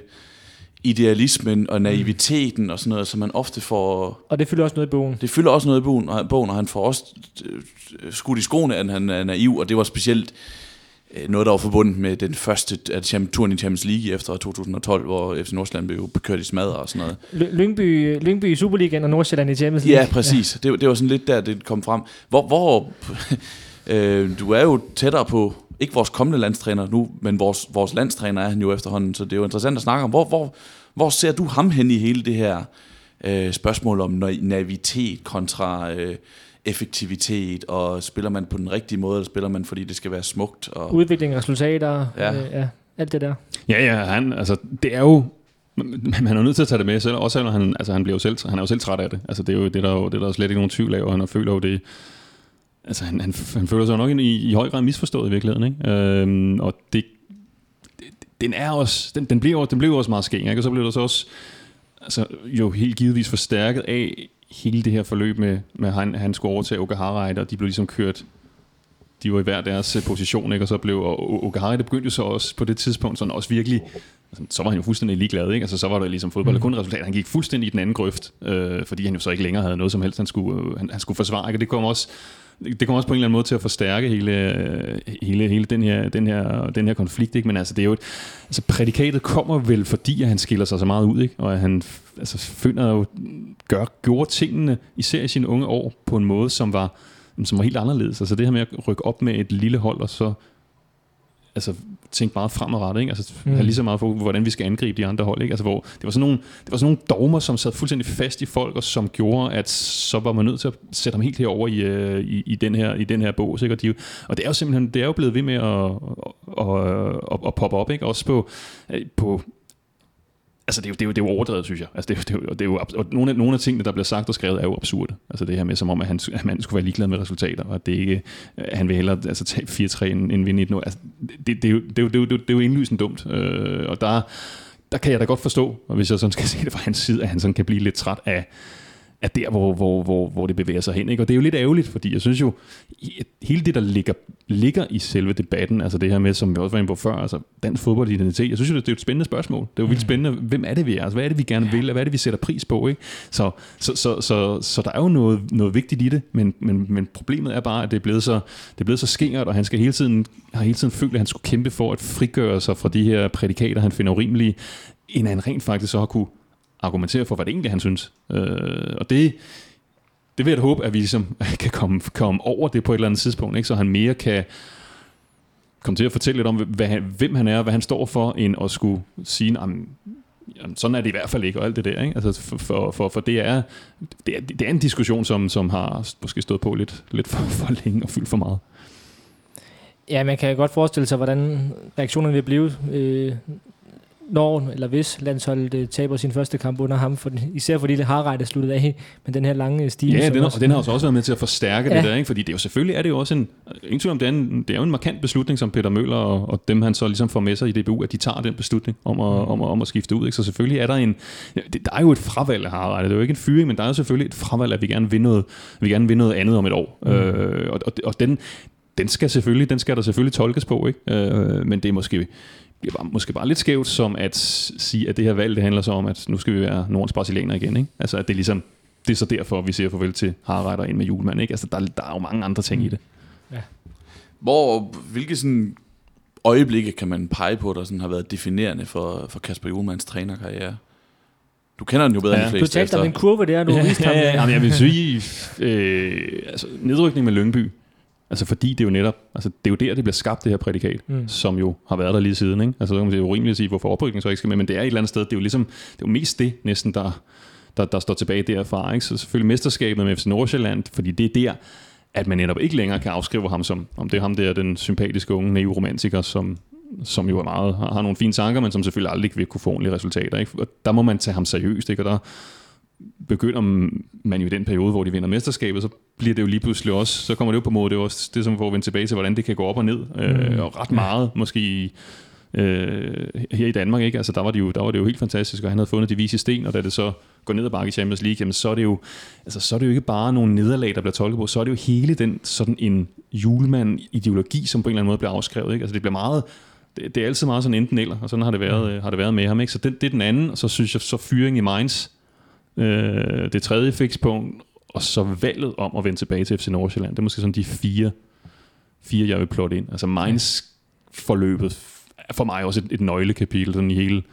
idealismen og naiviteten og sådan noget, som man ofte får...
Og det fylder også noget i bogen.
Det fylder også noget i bogen, og, bogen, og han får også øh, skudt i skoene, at han er naiv, og det var specielt øh, noget, der var forbundet med den første at turen i Champions League efter 2012, hvor FC Nordsjælland blev kørt i smadre og sådan noget.
Ly- Lyngby, Lyngby i Superligaen og Nordsjælland i Champions League.
Ja, præcis. Ja. Det, var- det var sådan lidt der, det kom frem. Hvor, hvor øh, du er jo tættere på, ikke vores kommende landstræner nu, men vores, vores landstræner er han jo efterhånden, så det er jo interessant at snakke om. Hvor, hvor, hvor ser du ham hen i hele det her øh, spørgsmål om na- naivitet kontra øh, effektivitet, og spiller man på den rigtige måde, eller spiller man, fordi det skal være smukt? Og,
Udvikling, resultater,
Ja.
øh, ja, alt det der.
Ja, ja, han, altså, det er jo, man man er nødt til at tage det med, selv, også selvom han, altså, han, bliver jo selv, han er jo selv træt af det. Altså, det er jo det, der, er jo, det er der jo slet ikke nogen tvivl af, og han føler jo det, altså, han, han, han føler sig nok i, i høj grad misforstået i virkeligheden, ikke? Øhm, og det, det, den er også, den, den, bliver, den bliver også meget skæng, ikke? Og så bliver der så også, altså, jo helt givetvis forstærket af hele det her forløb med, med han, han skulle overtage Okahara, og de blev ligesom kørt de var i hver deres øh, position, ikke? og så blev og Okahara, det begyndte jo så også på det tidspunkt, sådan også virkelig, så var han jo fuldstændig ligeglad, ikke? Altså, så var det ligesom fodbold, mm. kun resultat. Han gik fuldstændig i den anden grøft, øh, fordi han jo så ikke længere havde noget som helst, han skulle, øh, han, han skulle forsvare, ikke? og det kom også det kommer også på en eller anden måde til at forstærke hele, hele, hele den, her, den, her, den her konflikt, ikke? men altså, det er jo et, altså, prædikatet kommer vel, fordi at han skiller sig så meget ud, ikke? og at han altså, finder jo, gør, gjorde tingene, især i sine unge år, på en måde, som var, som var helt anderledes. Altså det her med at rykke op med et lille hold, og så altså, tænke meget fremadrettet, ikke? Altså, mm. have lige så meget for, hvordan vi skal angribe de andre hold, ikke? Altså, hvor det var, sådan nogle, det var sådan nogle dogmer, som sad fuldstændig fast i folk, og som gjorde, at så var man nødt til at sætte ham helt herover i, øh, i, i, den her, i den her bås, ikke? Og, de, og det er jo simpelthen, det er jo blevet ved med at, at, at, at, at poppe op, ikke? Også på, øh, på altså det er, jo, det, er jo, det er jo overdrevet, synes jeg. Altså det, er, det, er, det er jo, og nogle af, nogle af tingene, der bliver sagt og skrevet, er jo absurde. Altså det her med, som om, at han, at man skulle være ligeglad med resultater, og at det ikke, at han vil hellere altså, tage 4-3 end, end vinde 1 altså, det, det, er jo, det, er jo, det, er jo, det er jo indlysende dumt. Øh, og der, der kan jeg da godt forstå, og hvis jeg sådan skal se det fra hans side, at han sådan kan blive lidt træt af, er der, hvor, hvor, hvor, hvor det bevæger sig hen. Ikke? Og det er jo lidt ærgerligt, fordi jeg synes jo, hele det, der ligger, ligger i selve debatten, altså det her med, som vi også var inde på før, altså dansk fodboldidentitet, jeg synes jo, det er et spændende spørgsmål. Det er jo vildt mm. spændende, hvem er det, vi er? Altså, hvad er det, vi gerne vil? Hvad er det, vi sætter pris på? Ikke? Så, så, så, så, så der er jo noget, noget vigtigt i det, men, men, men problemet er bare, at det er blevet så, det er blevet så skingert, og han skal hele tiden, har hele tiden følt, at han skulle kæmpe for at frigøre sig fra de her prædikater, han finder urimelige, inden han rent faktisk så har kunne argumentere for, hvad det egentlig han synes. Øh, og det, det vil jeg da håbe, at vi ligesom kan komme, komme over det på et eller andet tidspunkt, ikke? så han mere kan komme til at fortælle lidt om, hvad hvem han er, hvad han står for, end at skulle sige, jamen, sådan er det i hvert fald ikke, og alt det der. Ikke? Altså for, for, for, for det, er, det, er, det er en diskussion, som, som har måske stået på lidt, lidt for, for længe og fyldt for meget.
Ja, man kan godt forestille sig, hvordan reaktionerne vil blive, øh, når eller hvis landsholdet øh, taber sin første kamp under ham, for, især fordi det har rettet sluttet af med den her lange stil.
Ja, den, og den har også været med til at forstærke ja. det der, ikke? fordi det er jo selvfølgelig er det jo også en, ingen tvivl om, det er, en, det er jo en markant beslutning, som Peter Møller og, og dem han så ligesom får med sig i DBU, at de tager den beslutning om at, mm. om, at, om at skifte ud. Ikke? Så selvfølgelig er der en, det, der er jo et fravalg af Harald, det er jo ikke en fyring, men der er jo selvfølgelig et fravalg, at vi gerne vil noget, vi gerne vil noget andet om et år. Mm. Øh, og, og, og den, den skal selvfølgelig, den skal der selvfølgelig tolkes på, ikke? Øh, men det er måske bliver bare, måske bare lidt skævt, som at sige, at det her valg, det handler så om, at nu skal vi være Nordens brasilianer igen. Ikke? Altså, at det er ligesom, det er så derfor, vi siger farvel til Harald og ind med julemand. Ikke? Altså, der, der er jo mange andre ting i det. Ja.
Hvor, hvilke sådan øjeblikke kan man pege på, der sådan har været definerende for, for Kasper Julemands trænerkarriere? Du kender den jo bedre ja. end de
fleste. Du talte om en kurve der, du ja, viste ham. Ja,
ja, ja, jeg vil sige, øh, altså, nedrykning med Lyngby, Altså fordi det er jo netop, altså det er jo der, det bliver skabt, det her prædikat, mm. som jo har været der lige siden. Ikke? Altså så kan man sige, urimeligt at sige, hvorfor oprykning så ikke skal med, men det er et eller andet sted, det er jo ligesom, det er jo mest det næsten, der, der, der står tilbage derfra. Ikke? Så selvfølgelig mesterskabet med FC Nordsjælland, fordi det er der, at man netop ikke længere kan afskrive ham som, om det er ham der, den sympatiske unge naive romantiker, som, som jo er meget, har, har nogle fine tanker, men som selvfølgelig aldrig vil kunne få ordentlige resultater. Ikke? Og der må man tage ham seriøst, ikke? og der, begynder man jo i den periode, hvor de vinder mesterskabet, så bliver det jo lige pludselig også, så kommer det jo på måde, det er også det, som får vende tilbage til, hvordan det kan gå op og ned, øh, mm. og ret meget måske øh, her i Danmark, ikke? Altså der var, det jo, der var det jo helt fantastisk, og han havde fundet de vise sten, og da det så går ned ad bakke i Champions League, jamen så er det jo, altså så er det jo ikke bare nogle nederlag, der bliver tolket på, så er det jo hele den sådan en julemand-ideologi, som på en eller anden måde bliver afskrevet, ikke? Altså det bliver meget, det, det er altid meget sådan enten eller, og sådan har det været, mm. har det været med ham, ikke? Så det, det er den anden, og så synes jeg, så fyring i Mainz, Øh, det tredje fikspunkt, og så valget om at vende tilbage til FC Nordsjælland. Det er måske sådan de fire, fire jeg vil plotte ind. Altså Mainz forløbet er for mig også et, et nøglekapitel sådan i hele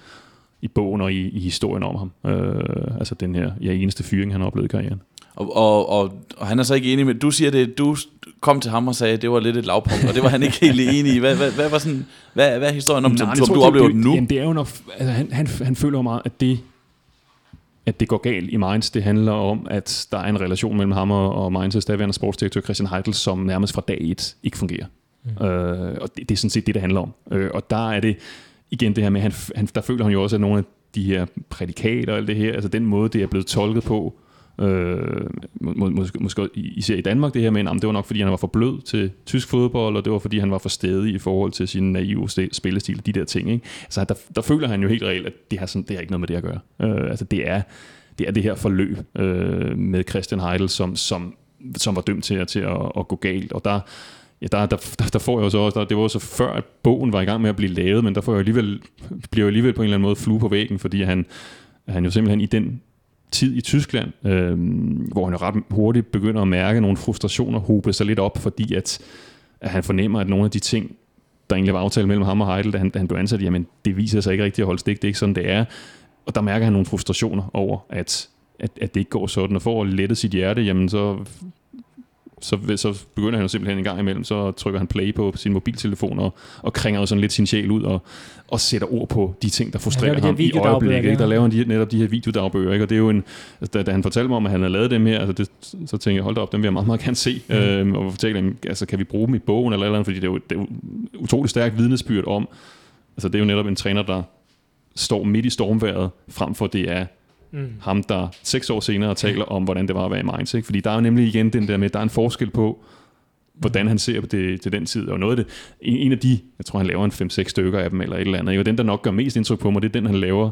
i bogen og i, i historien om ham. Øh, altså den her ja, eneste fyring, han har oplevet i karrieren.
Og, og, og, og han er så ikke enig med, du siger det, du kom til ham og sagde, at det var lidt et lavpunkt, og det var han ikke helt enig i. Hvad, hvad, hvad, var sådan, hvad, hvad er historien om, Nej, som, som du oplever nu?
Jamen, det er jo nok, altså, han, han, han føler jo meget, at det, at det går galt i Mainz. Det handler om, at der er en relation mellem ham og, Mainz' daværende sportsdirektør Christian Heidel, som nærmest fra dag et ikke fungerer. Mm. Øh, og det, det er sådan set det, det handler om. Øh, og der er det igen det her med, han, han, der føler han jo også, at nogle af de her prædikater og alt det her, altså den måde, det er blevet tolket på, Øh, må, måske, måske især i Danmark det her med, at det var nok fordi han var for blød til tysk fodbold, og det var fordi han var for stedig i forhold til sin naive spillestil, de der ting. Ikke? Altså der, der føler han jo helt reelt, at det har, sådan, det har ikke noget med det at gøre. Øh, altså det er, det er det her forløb øh, med Christian Heidel, som, som, som var dømt til, til at, at gå galt, og der Ja, der, der, der, der får jeg også, der, det var så før, at bogen var i gang med at blive lavet, men der får jeg alligevel, bliver jeg alligevel på en eller anden måde flue på væggen, fordi han, han jo simpelthen i den tid i Tyskland, øh, hvor han jo ret hurtigt begynder at mærke nogle frustrationer hobe sig lidt op, fordi at, at han fornemmer, at nogle af de ting, der egentlig var aftalt mellem ham og Heidel, da han, da han blev ansat, jamen det viser sig ikke rigtigt at holde stik, det er ikke sådan, det er. Og der mærker han nogle frustrationer over, at, at, at det ikke går sådan, og for at lette sit hjerte, jamen så så, så begynder han jo simpelthen en gang imellem, så trykker han play på sin mobiltelefon og, og kringer jo sådan lidt sin sjæl ud og, og sætter ord på de ting, der frustrerer ham i øjeblikket. Ikke? Der laver han de, netop de her videodagbøger, ikke? og det er jo en, altså, da, da han fortalte mig om, at han havde lavet dem her, altså det, så tænkte jeg, hold da op, dem vil jeg meget, meget gerne se, mm. øhm, og fortælle dem, altså kan vi bruge dem i bogen eller eller andet, fordi det er jo, det er jo utroligt stærkt vidnesbyrd om, altså det er jo netop en træner, der står midt i stormværet, frem for det er mm. ham, der seks år senere taler om, hvordan det var at være i Mainz. Ikke? Fordi der er jo nemlig igen den der med, der er en forskel på, hvordan han ser på det til den tid. Og noget af det, en af de, jeg tror han laver en 5-6 stykker af dem, eller et eller andet, og den, der nok gør mest indtryk på mig, det er den, han laver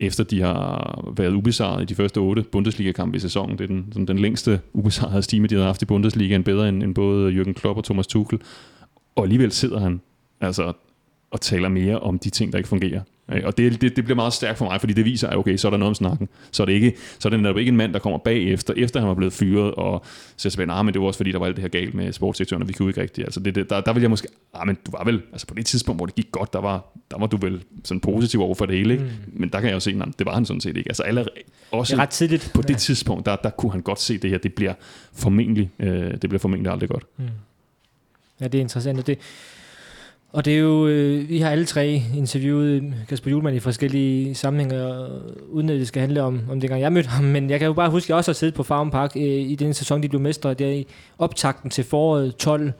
efter de har været ubesejret i de første otte Bundesliga-kampe i sæsonen. Det er den, sådan den længste ubesejrede stime, de har haft i Bundesligaen, bedre end, end både Jürgen Klopp og Thomas Tuchel. Og alligevel sidder han altså og taler mere om de ting, der ikke fungerer. Og det, det, det bliver meget stærkt for mig, fordi det viser, at okay, så er der noget om snakken. Så er det, ikke, så er det netop ikke en mand, der kommer bagefter, efter han var blevet fyret, og så siger, nah, men det var også fordi, der var alt det her galt med sportssektoren, og vi kunne ikke rigtigt. Altså, det, det, der, der vil jeg måske, ah, men du var vel, altså på det tidspunkt, hvor det gik godt, der var, der var du vel sådan positiv over for det hele, ikke? Mm. Men der kan jeg jo se, at det var han sådan set ikke. Altså allerede, også
det er ret tidligt.
på det ja. tidspunkt, der, der kunne han godt se det her, det bliver formentlig, øh, det bliver formentlig aldrig godt. Mm.
Ja, det er interessant, og det, og det er jo, øh, vi har alle tre interviewet Kasper Julemand i forskellige sammenhænge, uden at det skal handle om, om dengang jeg mødte ham, men jeg kan jo bare huske, at jeg også har siddet på Farm Park øh, i den sæson, de blev mestre, der i optakten til foråret 12,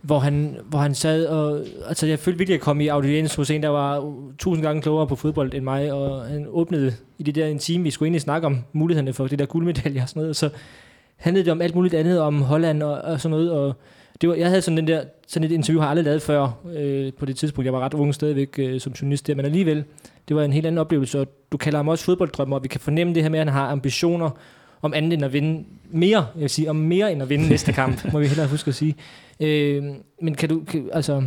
hvor han, hvor han sad og, altså jeg følte virkelig at komme i audiens hos en, der var tusind gange klogere på fodbold end mig, og han åbnede i det der en time, vi skulle egentlig snakke om mulighederne for det der guldmedalje og sådan noget, og så handlede det om alt muligt andet, om Holland og, og sådan noget, og det var, jeg havde sådan den der, sådan et interview har jeg aldrig lavet før, øh, på det tidspunkt. Jeg var ret ung stadigvæk øh, som journalist der, men alligevel, det var en helt anden oplevelse, og du kalder ham også fodbolddrømmer, og vi kan fornemme det her med, at han har ambitioner om andet end at vinde mere, jeg vil sige, om mere end at vinde næste kamp, må vi hellere huske at sige. Øh, men kan du, kan, altså,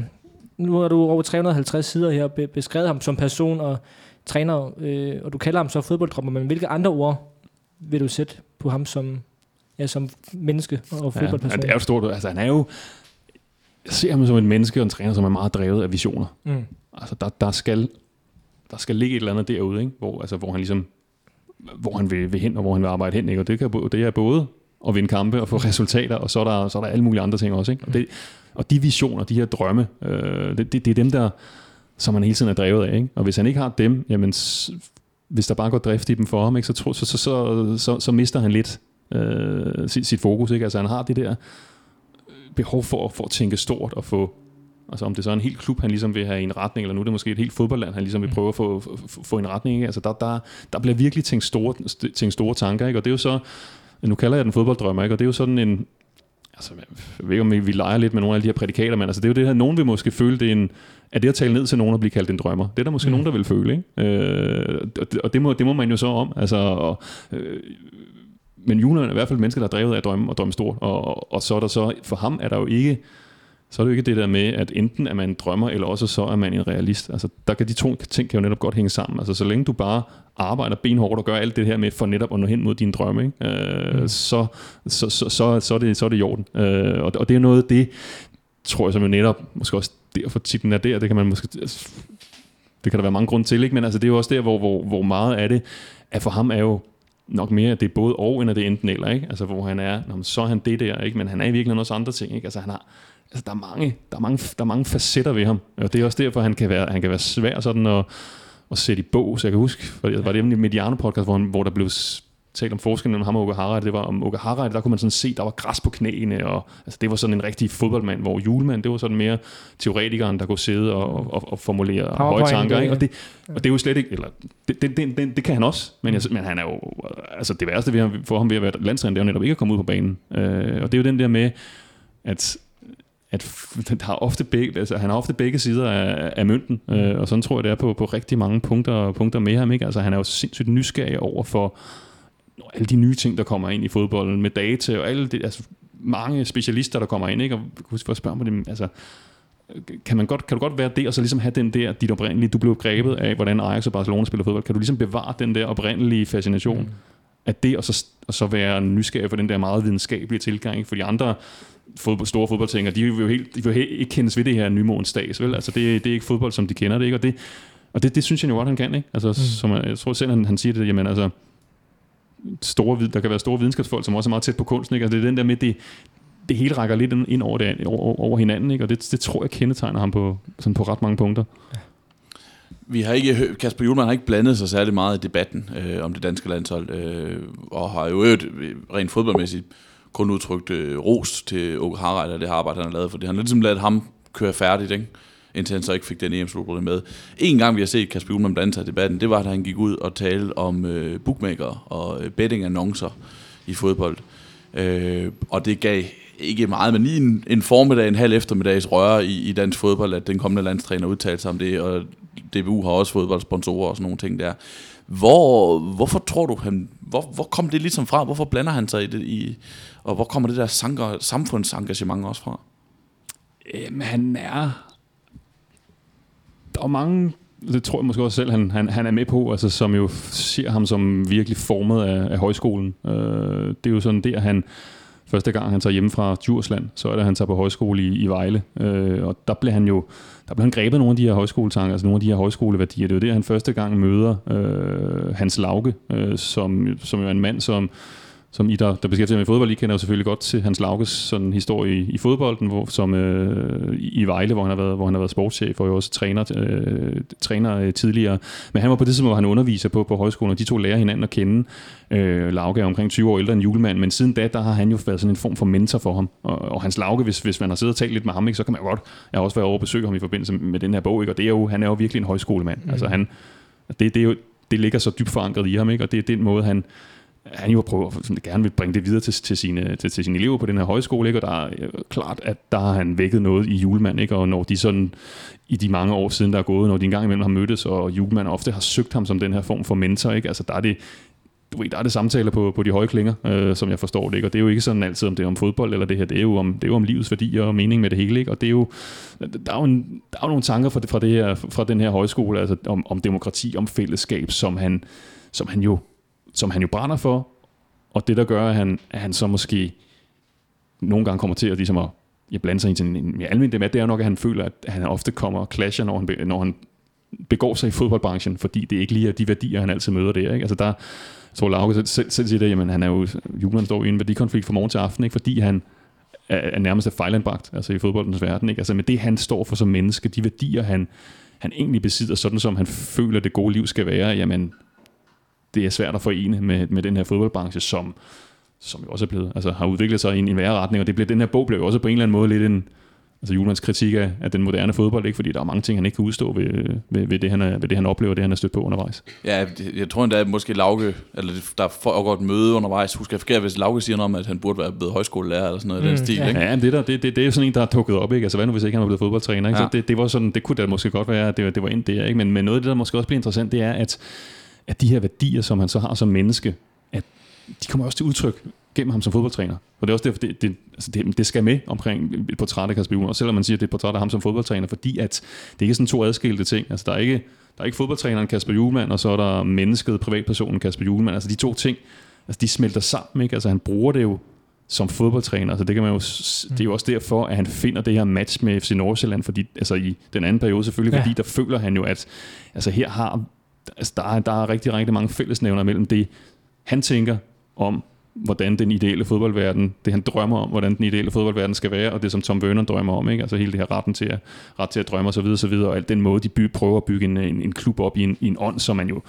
nu har du over 350 sider her be, beskrevet ham som person og træner, øh, og du kalder ham så fodbolddrømmer, men hvilke andre ord vil du sætte på ham som ja, som menneske og fodboldperson. Ja,
det er jo stort. Altså, han er jo... Jeg ser ham som en menneske og en træner, som er meget drevet af visioner. Mm. Altså, der, der, skal, der skal ligge et eller andet derude, ikke? Hvor, altså, hvor han ligesom hvor han vil, vil hen, og hvor han vil arbejde hen. Ikke? Og det, kan, det er både at vinde kampe og få resultater, og så er der, så er der alle mulige andre ting også. Ikke? Og, det, og de visioner, de her drømme, øh, det, det, det er dem, der, som han hele tiden er drevet af. Ikke? Og hvis han ikke har dem, jamen, hvis der bare går drift i dem for ham, ikke, så, så, så, så, så, så mister han lidt øh, sit, sit fokus. Ikke? Altså han har det der behov for, for at tænke stort og få Altså om det så er en helt klub, han ligesom vil have i en retning, eller nu er det måske et helt fodboldland, han ligesom vil mm. prøve at få, få, få en retning. Ikke? Altså der, der, der bliver virkelig tænkt store, tænkt store tanker, ikke? og det er jo så, nu kalder jeg den fodbolddrømmer, ikke? og det er jo sådan en, altså jeg ved ikke om vi leger lidt med nogle af de her prædikater, men altså det er jo det her, nogen vil måske føle, det er en, at det at tale ned til nogen og blive kaldt en drømmer, det er der måske mm. nogen, der vil føle, ikke? Øh, og, det, og det, må, det må man jo så om, altså, og, øh, men Julian er i hvert fald et menneske, der er drevet af at drømme og drømme stort. Og, og, og så er der så, for ham er der jo ikke, så er det jo ikke det der med, at enten er man en drømmer, eller også så er man en realist. Altså, der kan de to ting kan jo netop godt hænge sammen. Altså, så længe du bare arbejder benhårdt og gør alt det her med for netop at nå hen mod dine drømme, ikke? Øh, mm. så, så, så, så, så, er det, så er det i orden. Øh, og, og det er noget af det, tror jeg, som jo netop, måske også derfor titlen er der, det kan man måske, altså, det kan der være mange grunde til, ikke? men altså, det er jo også der, hvor, hvor, hvor meget af det, at for ham er jo nok mere, at det er både og, end at det er enten eller, ikke? Altså, hvor han er, når så er han det der, ikke? Men han er i virkeligheden også andre ting, ikke? Altså, han har, altså, der, er mange, der, er mange, der er mange facetter ved ham, og det er også derfor, han kan være, han kan være svær sådan at, at sætte i bog. Så jeg kan huske, var det, var det i Mediano podcast, hvor, han, hvor der blev talt om forskellen mellem ham og Uga Harald. Det var om Uga Harald, der kunne man sådan se, der var græs på knæene, og altså, det var sådan en rigtig fodboldmand, hvor Julemand, det var sådan mere teoretikeren, der kunne sidde og, og, og formulere høje tanker. Ikke? Og, det, og det er jo slet ikke, eller det, det, det, det, det kan han også, men, jeg, men han er jo, altså det værste ved, for ham ved at være landstræner, det er jo netop ikke at komme ud på banen. Øh, og det er jo den der med, at at han har ofte begge, altså, han har ofte begge sider af, af mønten, øh, og sådan tror jeg, det er på, på rigtig mange punkter, punkter med ham. Ikke? Altså, han er jo sindssygt nysgerrig over for, alle de nye ting, der kommer ind i fodbolden med data og alle det, altså mange specialister, der kommer ind, ikke? og husk for at spørge mig dem, altså, kan, man godt, kan du godt være det, og så ligesom have den der, dit oprindelige, du blev grebet af, hvordan Ajax og Barcelona spiller fodbold, kan du ligesom bevare den der oprindelige fascination? Mm. at det og så, og så være nysgerrig for den der meget videnskabelige tilgang, ikke? for de andre fodbold, store fodboldtænger, de vil jo, helt, de vil helt, ikke kendes ved det her nymodens stads, vel? Altså det, det er ikke fodbold, som de kender det, ikke? Og det, og det, det synes jeg jo godt, han kan, ikke? Altså, mm. som, jeg, jeg tror selv, han, han siger det, jamen altså, store, vid- der kan være store videnskabsfolk, som også er meget tæt på kunsten, ikke? Altså det er den der med, det, det hele rækker lidt ind over, det, over, over hinanden, ikke? Og det, det tror jeg kendetegner ham på, sådan på ret mange punkter.
Vi har ikke, Kasper Julemand har ikke blandet sig særlig meget i debatten øh, om det danske landshold, øh, og har jo øvrigt øh, rent fodboldmæssigt kun udtrykt øh, ros til Åke Harald og det her arbejde, han har lavet, for det han har ligesom ladet ham køre færdigt, ikke? Indtil han så ikke fik den em med. En gang vi har set Kasper Julemand blande sig i debatten, det var, da han gik ud og talte om øh, bookmaker og øh, bettingannoncer betting-annoncer i fodbold. Øh, og det gav ikke meget, men lige en, en formiddag, en halv eftermiddags røre i, i dansk fodbold, at den kommende landstræner udtalte sig om det, og DBU har også fodboldsponsorer og sådan nogle ting der. Hvor, hvorfor tror du, han, hvor, hvor kom det ligesom fra? Hvorfor blander han sig i det? I, og hvor kommer det der sanker, samfundsengagement også fra?
Jamen, han er... Der er mange det tror jeg måske også selv, han, han, han er med på, altså, som jo ser ham som virkelig formet af, af højskolen. Øh, det er jo sådan der, han første gang han tager hjemme fra Djursland, så er det, han tager på højskole i, i Vejle. Øh, og der bliver han jo der bliver han grebet nogle af de her højskoletanker, altså nogle af de her højskoleværdier. Det er jo det, han første gang møder øh, Hans Lauke, øh, som, som jo er en mand, som som I, der, der beskæftiger sig med fodbold, I kender jo selvfølgelig godt til Hans Lauges sådan, historie i, i fodbolden, hvor, som øh, i Vejle, hvor han har været, hvor han har været sportschef og jo også træner, øh, træner øh, tidligere. Men han var på det tidspunkt, hvor han underviser på, på højskolen, og de to lærer hinanden at kende. Øh, Lauge er omkring 20 år ældre end julemand, men siden da, der har han jo været sådan en form for mentor for ham. Og, og Hans Lauge, hvis, hvis man har siddet og talt lidt med ham, ikke, så kan man jo godt, jeg har også været over at besøge ham i forbindelse med den her bog, ikke, og det er jo, han er jo virkelig en højskolemand. Mm. Altså han, det, det, er jo, det ligger så dybt forankret i ham, ikke? og det er den måde, han, han jo prøver sådan, gerne vil bringe det videre til, til, sine, til, til sine elever på den her højskole, ikke? og der er klart, at der har han vækket noget i julemand, ikke? og når de sådan i de mange år siden, der er gået, når de engang imellem har mødtes, og julemand ofte har søgt ham som den her form for mentor, ikke? altså der er det, du ved, der er det samtaler på, på de høje klinger, øh, som jeg forstår det, ikke? og det er jo ikke sådan altid, om det er om fodbold eller det her, det er jo om, det er jo om livets værdier og mening med det hele, ikke? og det er jo, der er jo, en, der er jo nogle tanker fra, det, fra, det her, fra den her højskole, altså om, om demokrati, om fællesskab, som han, som han jo som han jo brænder for, og det, der gør, at han, at han så måske nogle gange kommer til at, ligesom at ja, blande sig i en, en mere almindelig debat, det er nok, at han føler, at han ofte kommer og clasher, når han, når han begår sig i fodboldbranchen, fordi det ikke lige er de værdier, han altid møder der. Ikke? Altså der, tror Lauke selv, selv, selv siger det, jamen han er jo, Julen står i en værdikonflikt fra morgen til aften, ikke? fordi han er, er nærmest er fejlanbragt altså i fodboldens verden. Ikke? Altså med det, han står for som menneske, de værdier, han, han egentlig besidder, sådan som han føler, det gode liv skal være, jamen det er svært at forene med, med den her fodboldbranche, som, som jo også er blevet, altså har udviklet sig i en, en værre retning, og det blev, den her bog blev jo også på en eller anden måde lidt en, altså Julemans kritik af, af den moderne fodbold, ikke? fordi der er mange ting, han ikke kan udstå ved, ved, ved, det, han er, ved det, han oplever, det, han er stødt på undervejs.
Ja, jeg tror endda, at måske Lauke, eller der foregår et møde undervejs, husker jeg forkert, hvis Lauke siger noget om, at han burde være blevet højskolelærer eller sådan noget mm, den stil,
ja.
ikke?
Ja, det, der, det, det, det, er sådan en, der er dukket op, ikke? Altså hvad nu, hvis ikke han var blevet fodboldtræner, ikke? Ja. Så det, det, var sådan, det kunne da måske godt være, at det, det var ind der, ikke? Men, men noget af det, der måske også bliver interessant, det er, at at de her værdier, som han så har som menneske, at de kommer også til udtryk gennem ham som fodboldtræner. Og det er også derfor, det, det, altså det, det skal med omkring et portræt af Kasper Juhl, selvom man siger, at det er et portræt af ham som fodboldtræner, fordi at det ikke er sådan to adskilte ting. Altså der er ikke, der er ikke fodboldtræneren Kasper Julemand, og så er der mennesket, privatpersonen Kasper Julemand. Altså de to ting, altså de smelter sammen, ikke? Altså han bruger det jo som fodboldtræner. Altså det, kan man jo, det er jo også derfor, at han finder det her match med FC Nordsjælland, fordi, altså i den anden periode selvfølgelig, ja. fordi der føler han jo, at altså her har altså der, er, der er rigtig, rigtig mange fællesnævner mellem det, han tænker om, hvordan den ideelle fodboldverden, det han drømmer om, hvordan den ideelle fodboldverden skal være, og det som Tom Werner drømmer om, ikke? altså hele det her retten til at, ret til at drømme osv., og, så videre, og alt den måde, de by, prøver at bygge en, en, en klub op i en, i en ånd, som man jo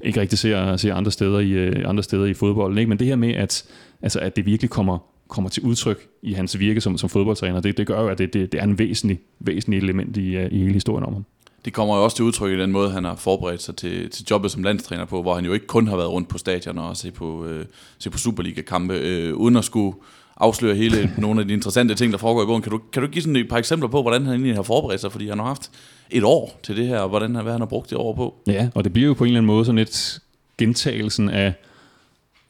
ikke rigtig ser, ser andre, steder i, øh, andre steder i fodbolden. Ikke? Men det her med, at, altså, at det virkelig kommer, kommer til udtryk i hans virke som, som fodboldtræner, det, det gør jo, at det, det, det er en væsentlig, væsentlig element i, øh, i hele historien om ham
det kommer jo også til udtryk i den måde, han har forberedt sig til, til jobbet som landstræner på, hvor han jo ikke kun har været rundt på stadion og se på, øh, se på Superliga-kampe, øh, uden at skulle afsløre hele nogle af de interessante ting, der foregår i bogen. Kan du, kan du give sådan et par eksempler på, hvordan han egentlig har forberedt sig? Fordi han har haft et år til det her, og hvordan, hvad han har brugt det år på.
Ja, og det bliver jo på en eller anden måde sådan et gentagelsen af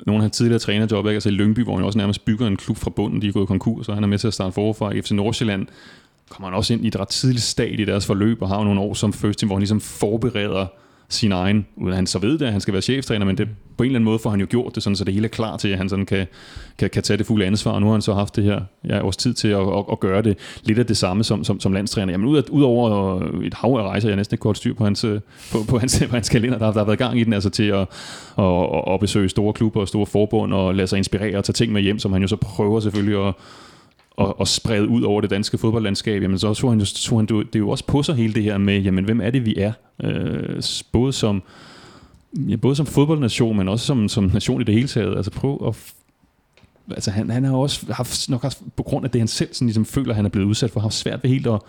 nogle af hans tidligere trænerjob, ikke? altså i Lyngby, hvor han også nærmest bygger en klub fra bunden, de er gået konkurs, og han er med til at starte forfra. FC Nordsjælland kommer han også ind i et ret tidligt stadie i deres forløb, og har nogle år som first team, hvor han ligesom forbereder sin egen, uden at han så ved det, at han skal være cheftræner, men det, på en eller anden måde får han jo gjort det, sådan, så det hele er klar til, at han sådan kan, kan, kan tage det fulde ansvar, og nu har han så haft det her ja, års tid til at, at, at gøre det lidt af det samme som, som, som landstræner. Jamen ud, ud over et hav af rejser, jeg næsten ikke kunne styr på hans, på, på hans, på hans kalender, der, der har været gang i den, altså til at, at, at besøge store klubber og store forbund, og lade sig inspirere og tage ting med hjem, som han jo så prøver selvfølgelig at, og, og sprede ud over det danske fodboldlandskab, jamen så tog han, tog han det er jo også på sig hele det her med, jamen hvem er det, vi er? Øh, både som ja, både som fodboldnation, men også som, som nation i det hele taget. Altså prøv at altså han, han har også haft, nok også på grund af det, han selv sådan ligesom føler, han er blevet udsat for, har svært ved helt at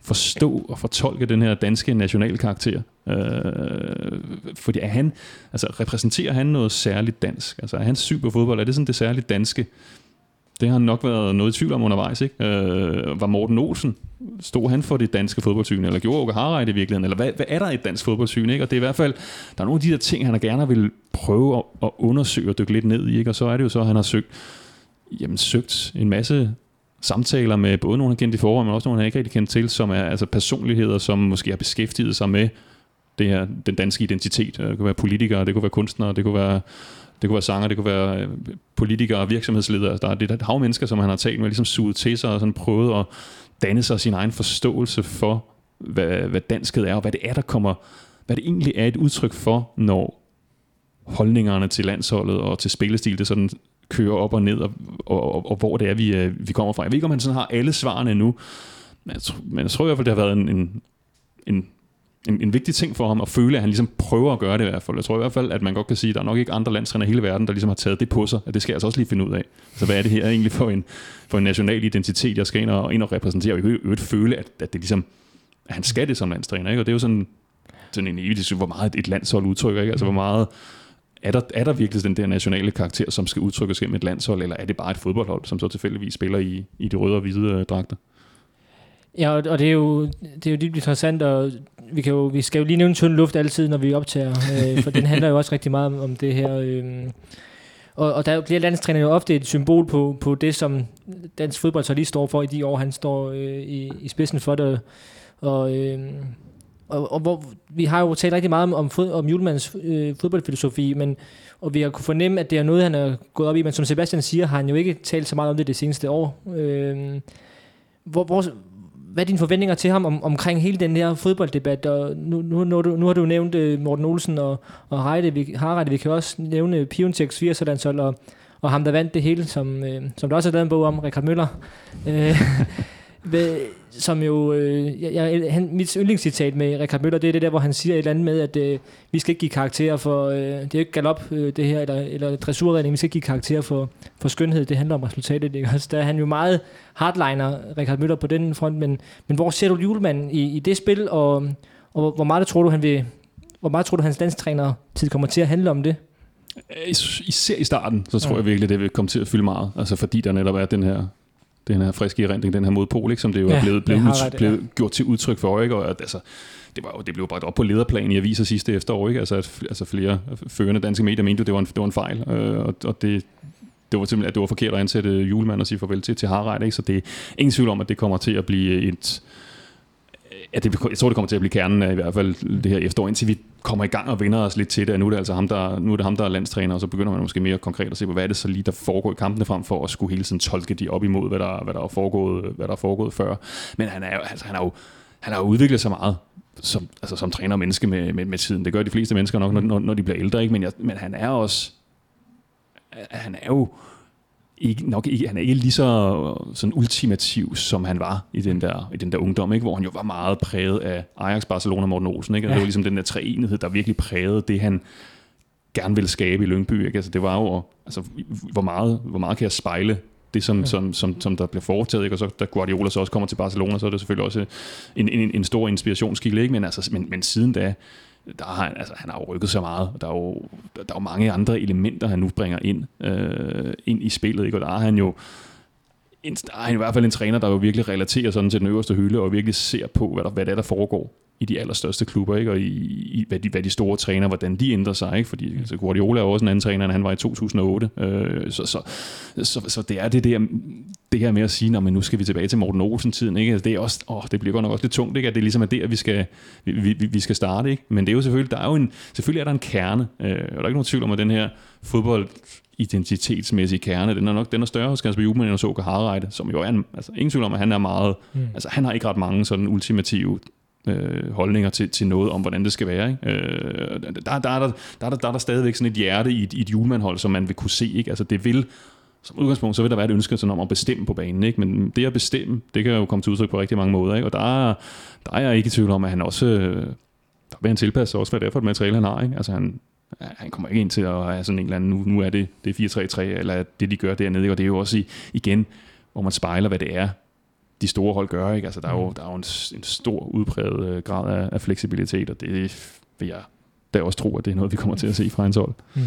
forstå og fortolke den her danske nationale karakter. Øh, fordi er han, altså repræsenterer han noget særligt dansk? Altså er han syg på fodbold? Er det sådan det særligt danske? Det har han nok været noget i tvivl om undervejs, ikke? Øh, var Morten Olsen, stod han for det danske fodboldsyn, eller gjorde Åke Harreide i virkeligheden, eller hvad, hvad er der i et dansk fodboldsyn, ikke? Og det er i hvert fald, der er nogle af de der ting, han gerne vil prøve at, at undersøge og dykke lidt ned i, ikke? Og så er det jo så, at han har søgt, jamen, søgt en masse samtaler med både nogle, han kendte i forvejen, men også nogle, han ikke rigtig kendte til, som er altså personligheder, som måske har beskæftiget sig med det her, den danske identitet. Øh, det kunne være politikere, det kunne være kunstnere, det kunne være det kunne være sanger, det kunne være øh, politikere virksomhedsledere. Der er det et hav mennesker, som han har talt med, ligesom suget til sig og sådan prøvet at danne sig sin egen forståelse for, hvad, hvad danskhed er, og hvad det er, der kommer, hvad det egentlig er et udtryk for, når holdningerne til landsholdet og til spillestil, det sådan kører op og ned, og, og, og, og hvor det er, vi, øh, vi kommer fra. Jeg ved ikke, om han sådan har alle svarene nu, men jeg, tror, men jeg tror i hvert fald, det har været en, en, en en, en vigtig ting for ham at føle, at han ligesom prøver at gøre det i hvert fald. Jeg tror i hvert fald, at man godt kan sige, at der er nok ikke andre landstræner i hele verden, der ligesom har taget det på sig, at det skal jeg altså også lige finde ud af. Så hvad er det her egentlig for en, for en national identitet, jeg skal ind og, ind og repræsentere, og i øvrigt føle, at, at det ligesom, at han skal det som landstræner, ikke? Og det er jo sådan, sådan en evig, hvor meget et landshold udtrykker, ikke? Altså hvor meget, er der, er der virkelig den der nationale karakter, som skal udtrykkes gennem et landshold, eller er det bare et fodboldhold, som så tilfældigvis spiller i, i de røde og hvide øh, dragter?
Ja, og det er jo, det er jo dybt interessant, og vi, kan jo, vi skal jo lige nævne tynd luft altid, når vi optager, øh, for den handler jo også rigtig meget om, om det her. Øh, og, og der bliver landstræner jo ofte et symbol på, på det, som dansk fodbold så lige står for i de år, han står øh, i, i spidsen for det. Og, øh, og, og hvor, vi har jo talt rigtig meget om, om, fod, om Julemands øh, fodboldfilosofi, men, og vi har kunne fornemme, at det er noget, han er gået op i, men som Sebastian siger, har han jo ikke talt så meget om det det seneste år. Øh, hvor, hvor, hvad er dine forventninger til ham om, omkring hele den her fodbolddebat? Og nu, nu, nu, nu har du nævnt uh, Morten Olsen og, og Heide, vi, Harald, Vi kan også nævne Piontek's 80 og, og ham, der vandt det hele, som, uh, som der også er lavet en bog om, Richard Møller. Uh, som jo, øh, jeg, han, mit yndlingscitat med Richard Møller, det er det der, hvor han siger et eller andet med, at øh, vi skal ikke give karakterer for, øh, det er jo ikke galop, øh, det her, eller, eller dressurredning, vi skal ikke give karakterer for, for skønhed, det handler om resultatet. Ikke? Altså, der er han jo meget hardliner, Richard Møller, på den front, men, men hvor ser du julemanden i, i det spil, og, og hvor meget tror du, han vil, hvor meget tror du, hans landstræner tid kommer til at handle om det?
Især i starten, så tror ja. jeg virkelig, det vil komme til at fylde meget. Altså fordi der netop er den her den her friske erindring, den her modpol, ikke, som det jo ja, er blevet, blevet, ret, ja. blevet gjort til udtryk for, ikke? og at, altså, det, var jo, det blev bragt op på lederplan i aviser sidste efterår, ikke? Altså, at, altså flere førende danske medier mente, at det var en, det var en fejl, øh, og, og det, det var simpelthen, at det var forkert at ansætte julemand og sige farvel til, til Harald, ikke? så det er ingen tvivl om, at det kommer til at blive et, Ja, det, jeg tror, det kommer til at blive kernen af i hvert fald det her efterår, indtil vi kommer i gang og vender os lidt til det. Nu er det altså ham, der, nu er det ham, der er landstræner, og så begynder man måske mere konkret at se på, hvad er det så lige, der foregår i kampene, frem for at skulle hele tiden tolke de op imod, hvad der, hvad der, er, foregået, hvad der er foregået før. Men han er, jo, altså, han er jo, han har udviklet sig meget som, altså, som træner og menneske med, med, med tiden. Det gør de fleste mennesker nok, når, når de bliver ældre, ikke? Men, jeg, men han er også, han er jo, ikke, nok ikke, han er ikke lige så sådan ultimativ, som han var i den der, i den der ungdom, ikke? hvor han jo var meget præget af Ajax, Barcelona og Morten Olsen. Ikke? Ja. Det var ligesom den der treenighed, der virkelig prægede det, han gerne ville skabe i Lyngby. Ikke? Altså, det var jo, altså, hvor, meget, hvor meget kan jeg spejle det, som, ja. som, som, som der bliver foretaget, ikke? og så da Guardiola så også kommer til Barcelona, så er det selvfølgelig også en, en, en stor inspirationskilde, ikke? Men, altså, men, men siden da, der har han, altså, han har jo rykket så meget. og Der er jo, der er jo mange andre elementer, han nu bringer ind, øh, ind i spillet. Ikke? Og der er han jo en, der er han i hvert fald en træner, der jo virkelig relaterer sådan til den øverste hylde, og virkelig ser på, hvad, der, hvad det er, der foregår i de allerstørste klubber, ikke? og i, i hvad, de, hvad de store træner, hvordan de ændrer sig. Ikke? Fordi altså, Guardiola er også en anden træner, end han var i 2008. Øh, så, så, så, så, det er det der, det her med at sige, men nu skal vi tilbage til Morten Olsen-tiden. Ikke? Altså, det, er også, åh, det bliver godt nok også lidt tungt, ikke? at det ligesom er der, vi skal, vi, vi, vi skal starte. Ikke? Men det er jo selvfølgelig, der er jo en, selvfølgelig er der en kerne, øh, og der er ikke nogen tvivl om, at den her fodbold identitetsmæssige kerne, den er nok den er større hos Kasper Juhlmann end hos Åke Harreide, som jo er en, altså ingen tvivl om, at han er meget, mm. altså han har ikke ret mange sådan ultimative øh, holdninger til, til noget om, hvordan det skal være. Ikke? Øh, der, der, der, der, der, der, er der stadigvæk sådan et hjerte i et, i et julemandhold, som man vil kunne se. Ikke? Altså det vil, som udgangspunkt, så vil der være et ønske sådan om at bestemme på banen. Ikke? Men det at bestemme, det kan jo komme til udtryk på rigtig mange måder. Ikke? Og der, der er jeg ikke i tvivl om, at han også, øh, der vil han tilpasse sig også, hvad det er for et materiale, han har. Ikke? Altså han, han kommer ikke ind til at have sådan en eller anden, nu, nu er det, det er 4-3-3, eller det de gør dernede, og det er jo også i, igen, hvor man spejler, hvad det er, de store hold gør. Ikke? Altså, der, er jo, mm. der er jo en, en stor udpræget øh, grad af, af fleksibilitet, og det vil jeg da også tro, at det er noget, vi kommer til at se fra hans hold. Mm.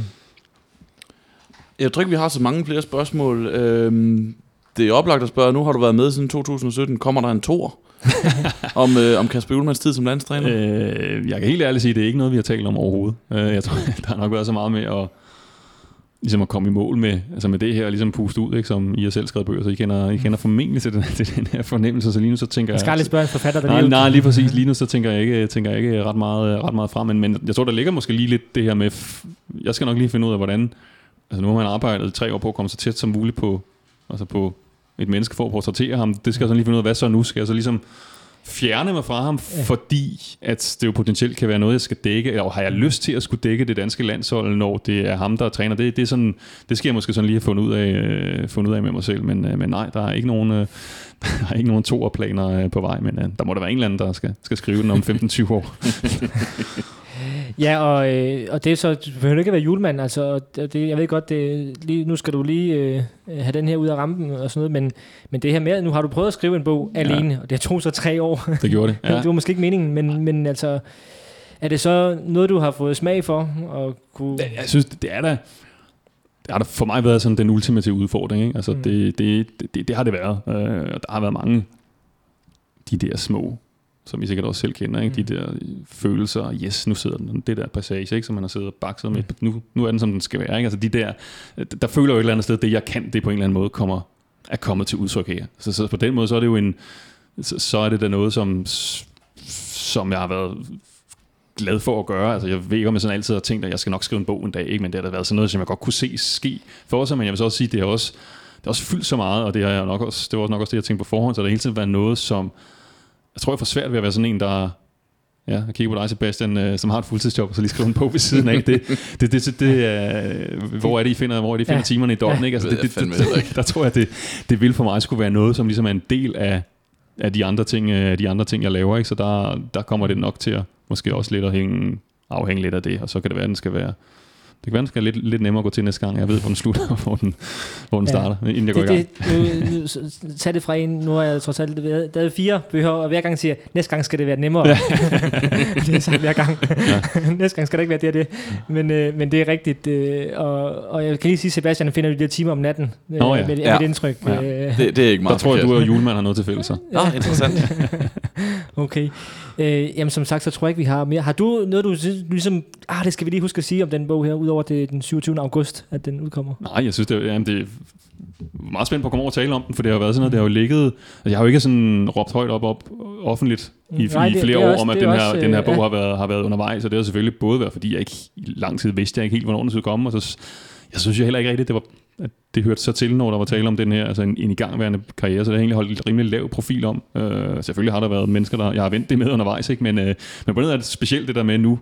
Jeg tror ikke, vi har så mange flere spørgsmål. Øhm, det er oplagt at spørge, nu har du været med siden 2017. Kommer der en tor om, øh, om Kasper Julmans tid som landstræner?
Øh, jeg kan helt ærligt sige, at det er ikke noget, vi har talt om overhovedet. Øh, jeg tror, der har nok været så meget med at ligesom at komme i mål med, altså med det her, ligesom puste ud, ikke, som I har selv skrevet bøger, så I kender, I kender formentlig til den, til den her fornemmelse, så lige nu så tænker jeg...
Jeg skal lige spørge en forfatter, der
nej, lige nej, lige præcis, lige nu så tænker jeg ikke, tænker jeg ikke ret, meget, ret meget frem, men, men jeg tror, der ligger måske lige lidt det her med, jeg skal nok lige finde ud af, hvordan, altså nu har man arbejdet tre år på at komme så tæt som muligt på, altså på et menneske for at portrættere ham, det skal jeg så lige finde ud af, hvad så nu, skal jeg så ligesom fjerne mig fra ham, ja. fordi at det jo potentielt kan være noget, jeg skal dække, eller har jeg lyst til at skulle dække det danske landshold, når det er ham, der er træner. Det, det, er sådan, det skal jeg måske sådan lige have fundet ud af, øh, fundet ud af med mig selv, men, øh, men nej, der er ikke nogen, øh, der er ikke nogen toerplaner øh, på vej, men øh, der må der være en eller anden, der skal, skal skrive den om 15-20 år.
Ja, og, øh, og det er så, det behøver ikke at være julemand, altså, det, jeg ved godt, det, lige, nu skal du lige øh, have den her ud af rampen og sådan noget, men, men det her med, nu har du prøvet at skrive en bog ja. alene, og det tog så tre år.
Det gjorde det,
ja. det var måske ikke meningen, men, men altså, er det så noget, du har fået smag for? Og kunne...
Jeg synes, det er da, det har da for mig været sådan den ultimative udfordring. Ikke? Altså, mm. det, det, det, det, har det været. Øh, der har været mange de der små som I sikkert også selv kender, ikke? Mm. de der følelser, yes, nu sidder den, det der passage, ikke? som man har siddet og bakset med, nu, nu er den, som den skal være. Ikke? Altså de der, der føler jo et eller andet sted, det jeg kan, det på en eller anden måde kommer, er kommet til udtryk her. Så, så på den måde, så er det jo en, så, så er det da noget, som, som jeg har været glad for at gøre. Altså, jeg ved ikke, om jeg sådan altid har tænkt, at jeg skal nok skrive en bog en dag, ikke? men det har da været sådan noget, som jeg godt kunne se ske for sig, men jeg vil så også sige, det har også, det har også fyldt så meget, og det, har jeg nok også, det var også nok også det, jeg tænkte på forhånd, så det har hele tiden været noget, som, jeg tror, jeg får svært ved at være sådan en, der... Ja, jeg kigger på dig, Sebastian, øh, som har et fuldtidsjob, og så lige skriver en bog ved siden af. Det, det, det, det, det, uh, hvor er det, I finder, hvor er det, I finder ja. timerne i døgnet? Ikke? Altså, det, det, det, det, der tror jeg, det, det vil for mig skulle være noget, som ligesom er en del af, af de andre ting, af de andre ting, jeg laver. Ikke? Så der, der kommer det nok til at måske også lidt at hænge, afhænge lidt af det, og så kan det være, at den skal være det kan være, det skal lidt, lidt nemmere at gå til næste gang. Jeg ved, hvor den slutter, og hvor den, hvor den ja. starter, inden jeg går det, i gang.
Det, nu, nu, tag det fra en. Nu har jeg trods alt været, der er fire bøger, og hver gang siger næste gang skal det være nemmere. Ja. det er sagt hver gang. Ja. næste gang skal det ikke være det og det. Men, øh, men det er rigtigt. Øh, og, og jeg kan lige sige, Sebastian finder de der timer om natten. Øh, oh, ja. med, ja. mit indtryk. Ja.
Øh, det, det er ikke meget
Der tror jeg, du og julemand har noget til fælles.
Ja, ah, interessant.
okay. Øh, jamen som sagt, så tror jeg ikke, vi har mere. Har du noget, du ligesom, ah, det skal vi lige huske at sige om den bog her, udover det den 27. august, at den udkommer?
Nej, jeg synes, det, jamen, det er meget spændt på at komme over og tale om den, for det har været sådan noget, det har jo ligget, altså jeg har jo ikke sådan råbt højt op, op offentligt i, Nej, i flere det, det år, også, om at den her, også, den her bog ja. har, været, har været undervejs, og det har selvfølgelig både været, fordi jeg ikke i lang tid vidste jeg ikke helt, hvornår den skulle komme, og så jeg synes jo heller ikke rigtigt, det var, at det hørte så til, når der var tale om den her, altså en, en igangværende karriere, så det har egentlig holdt et rimelig lav profil om. Øh, selvfølgelig har der været mennesker, der jeg har vendt det med undervejs, ikke? Men, øh, men på den er det specielt det der med nu,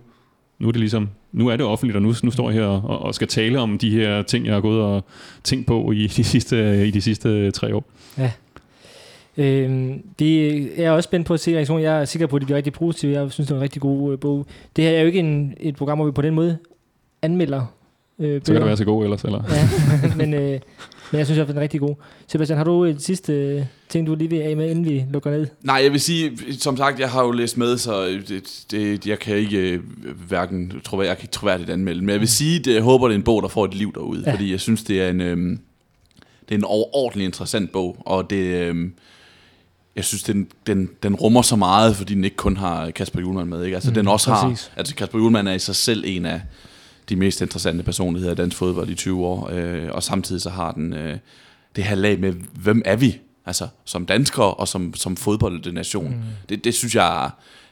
nu er det ligesom, nu er det offentligt, og nu, nu står jeg her og, og skal tale om de her ting, jeg har gået og tænkt på i de sidste, i de sidste tre år.
Ja. Øhm, det er også spændt på at se reaktionen. Jeg er sikker på, at det bliver rigtig positivt. Jeg synes, det er en rigtig god øh, bog. Det her er jo ikke en, et program, hvor vi på den måde anmelder
øh, Så kan det være så god ellers, eller?
Ja, men, øh, men jeg synes, den er rigtig god. Sebastian, har du et sidste øh, ting, du lige vil af med, inden vi lukker ned?
Nej, jeg vil sige, som sagt, jeg har jo læst med, så det, det, jeg kan ikke øh, hverken tro, jeg kan ikke troværdigt anmelde, men jeg vil sige, at jeg håber, det er en bog, der får et liv derude, ja. fordi jeg synes, det er en, øh, det er en overordentlig interessant bog, og det, øh, jeg synes, den, den, den rummer så meget, fordi den ikke kun har Kasper Julemand med. Ikke? Altså, mm, den også
præcis.
har... Altså, Kasper Julemand er i sig selv en af de mest interessante personligheder i dansk fodbold i 20 år, øh, og samtidig så har den øh, det her lag med, hvem er vi? Altså, som danskere og som, som fodboldnation. Mm. Det, det synes jeg,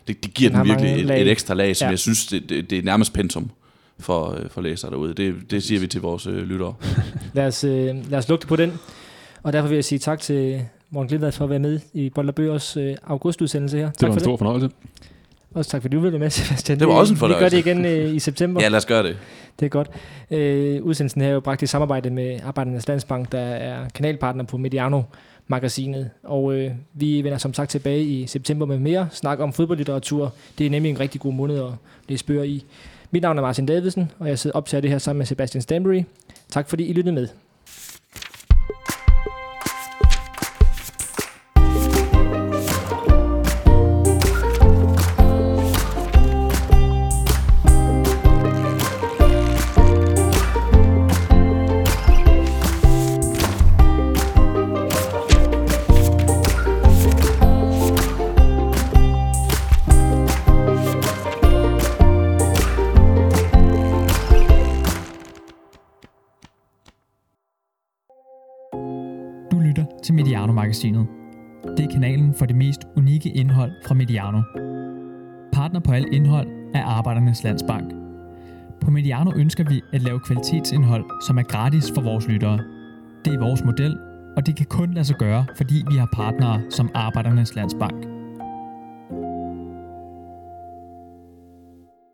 det, det giver
Den
den virkelig et,
lag.
et ekstra lag, som
Ja.
jeg synes, det, det, det er nærmest pensum for, øh, for læsere derude. Det, det siger vi til vores øh, lyttere.
Lad os, øh, lad os lugte på den. Og derfor vil jeg sige tak til Morten Glindvad for at være med i Bold og Bøgers øh, augustudsendelse her.
Det
tak
var
for
en stor fornøjelse.
Også tak fordi du ville med, Sebastian.
Det var også en
Vi gør
fornøjelse.
det igen øh, i september.
Ja, lad os gøre det.
Det er godt. Øh, udsendelsen her er jo bragt i samarbejde med Arbejdernes Landsbank, der er kanalpartner på Mediano-magasinet. Og øh, vi vender som sagt tilbage i september med mere snak om fodboldlitteratur. Det er nemlig en rigtig god måned at læse bøger i. Mit navn er Martin Davidsen, og jeg sidder optager det her sammen med Sebastian Stanbury. Tak fordi I lyttede med.
Mediano-magasinet. Det er kanalen for det mest unikke indhold fra Mediano. Partner på alt indhold er Arbejdernes Landsbank. På Mediano ønsker vi at lave kvalitetsindhold, som er gratis for vores lyttere. Det er vores model, og det kan kun lade sig gøre, fordi vi har partnere som Arbejdernes Landsbank.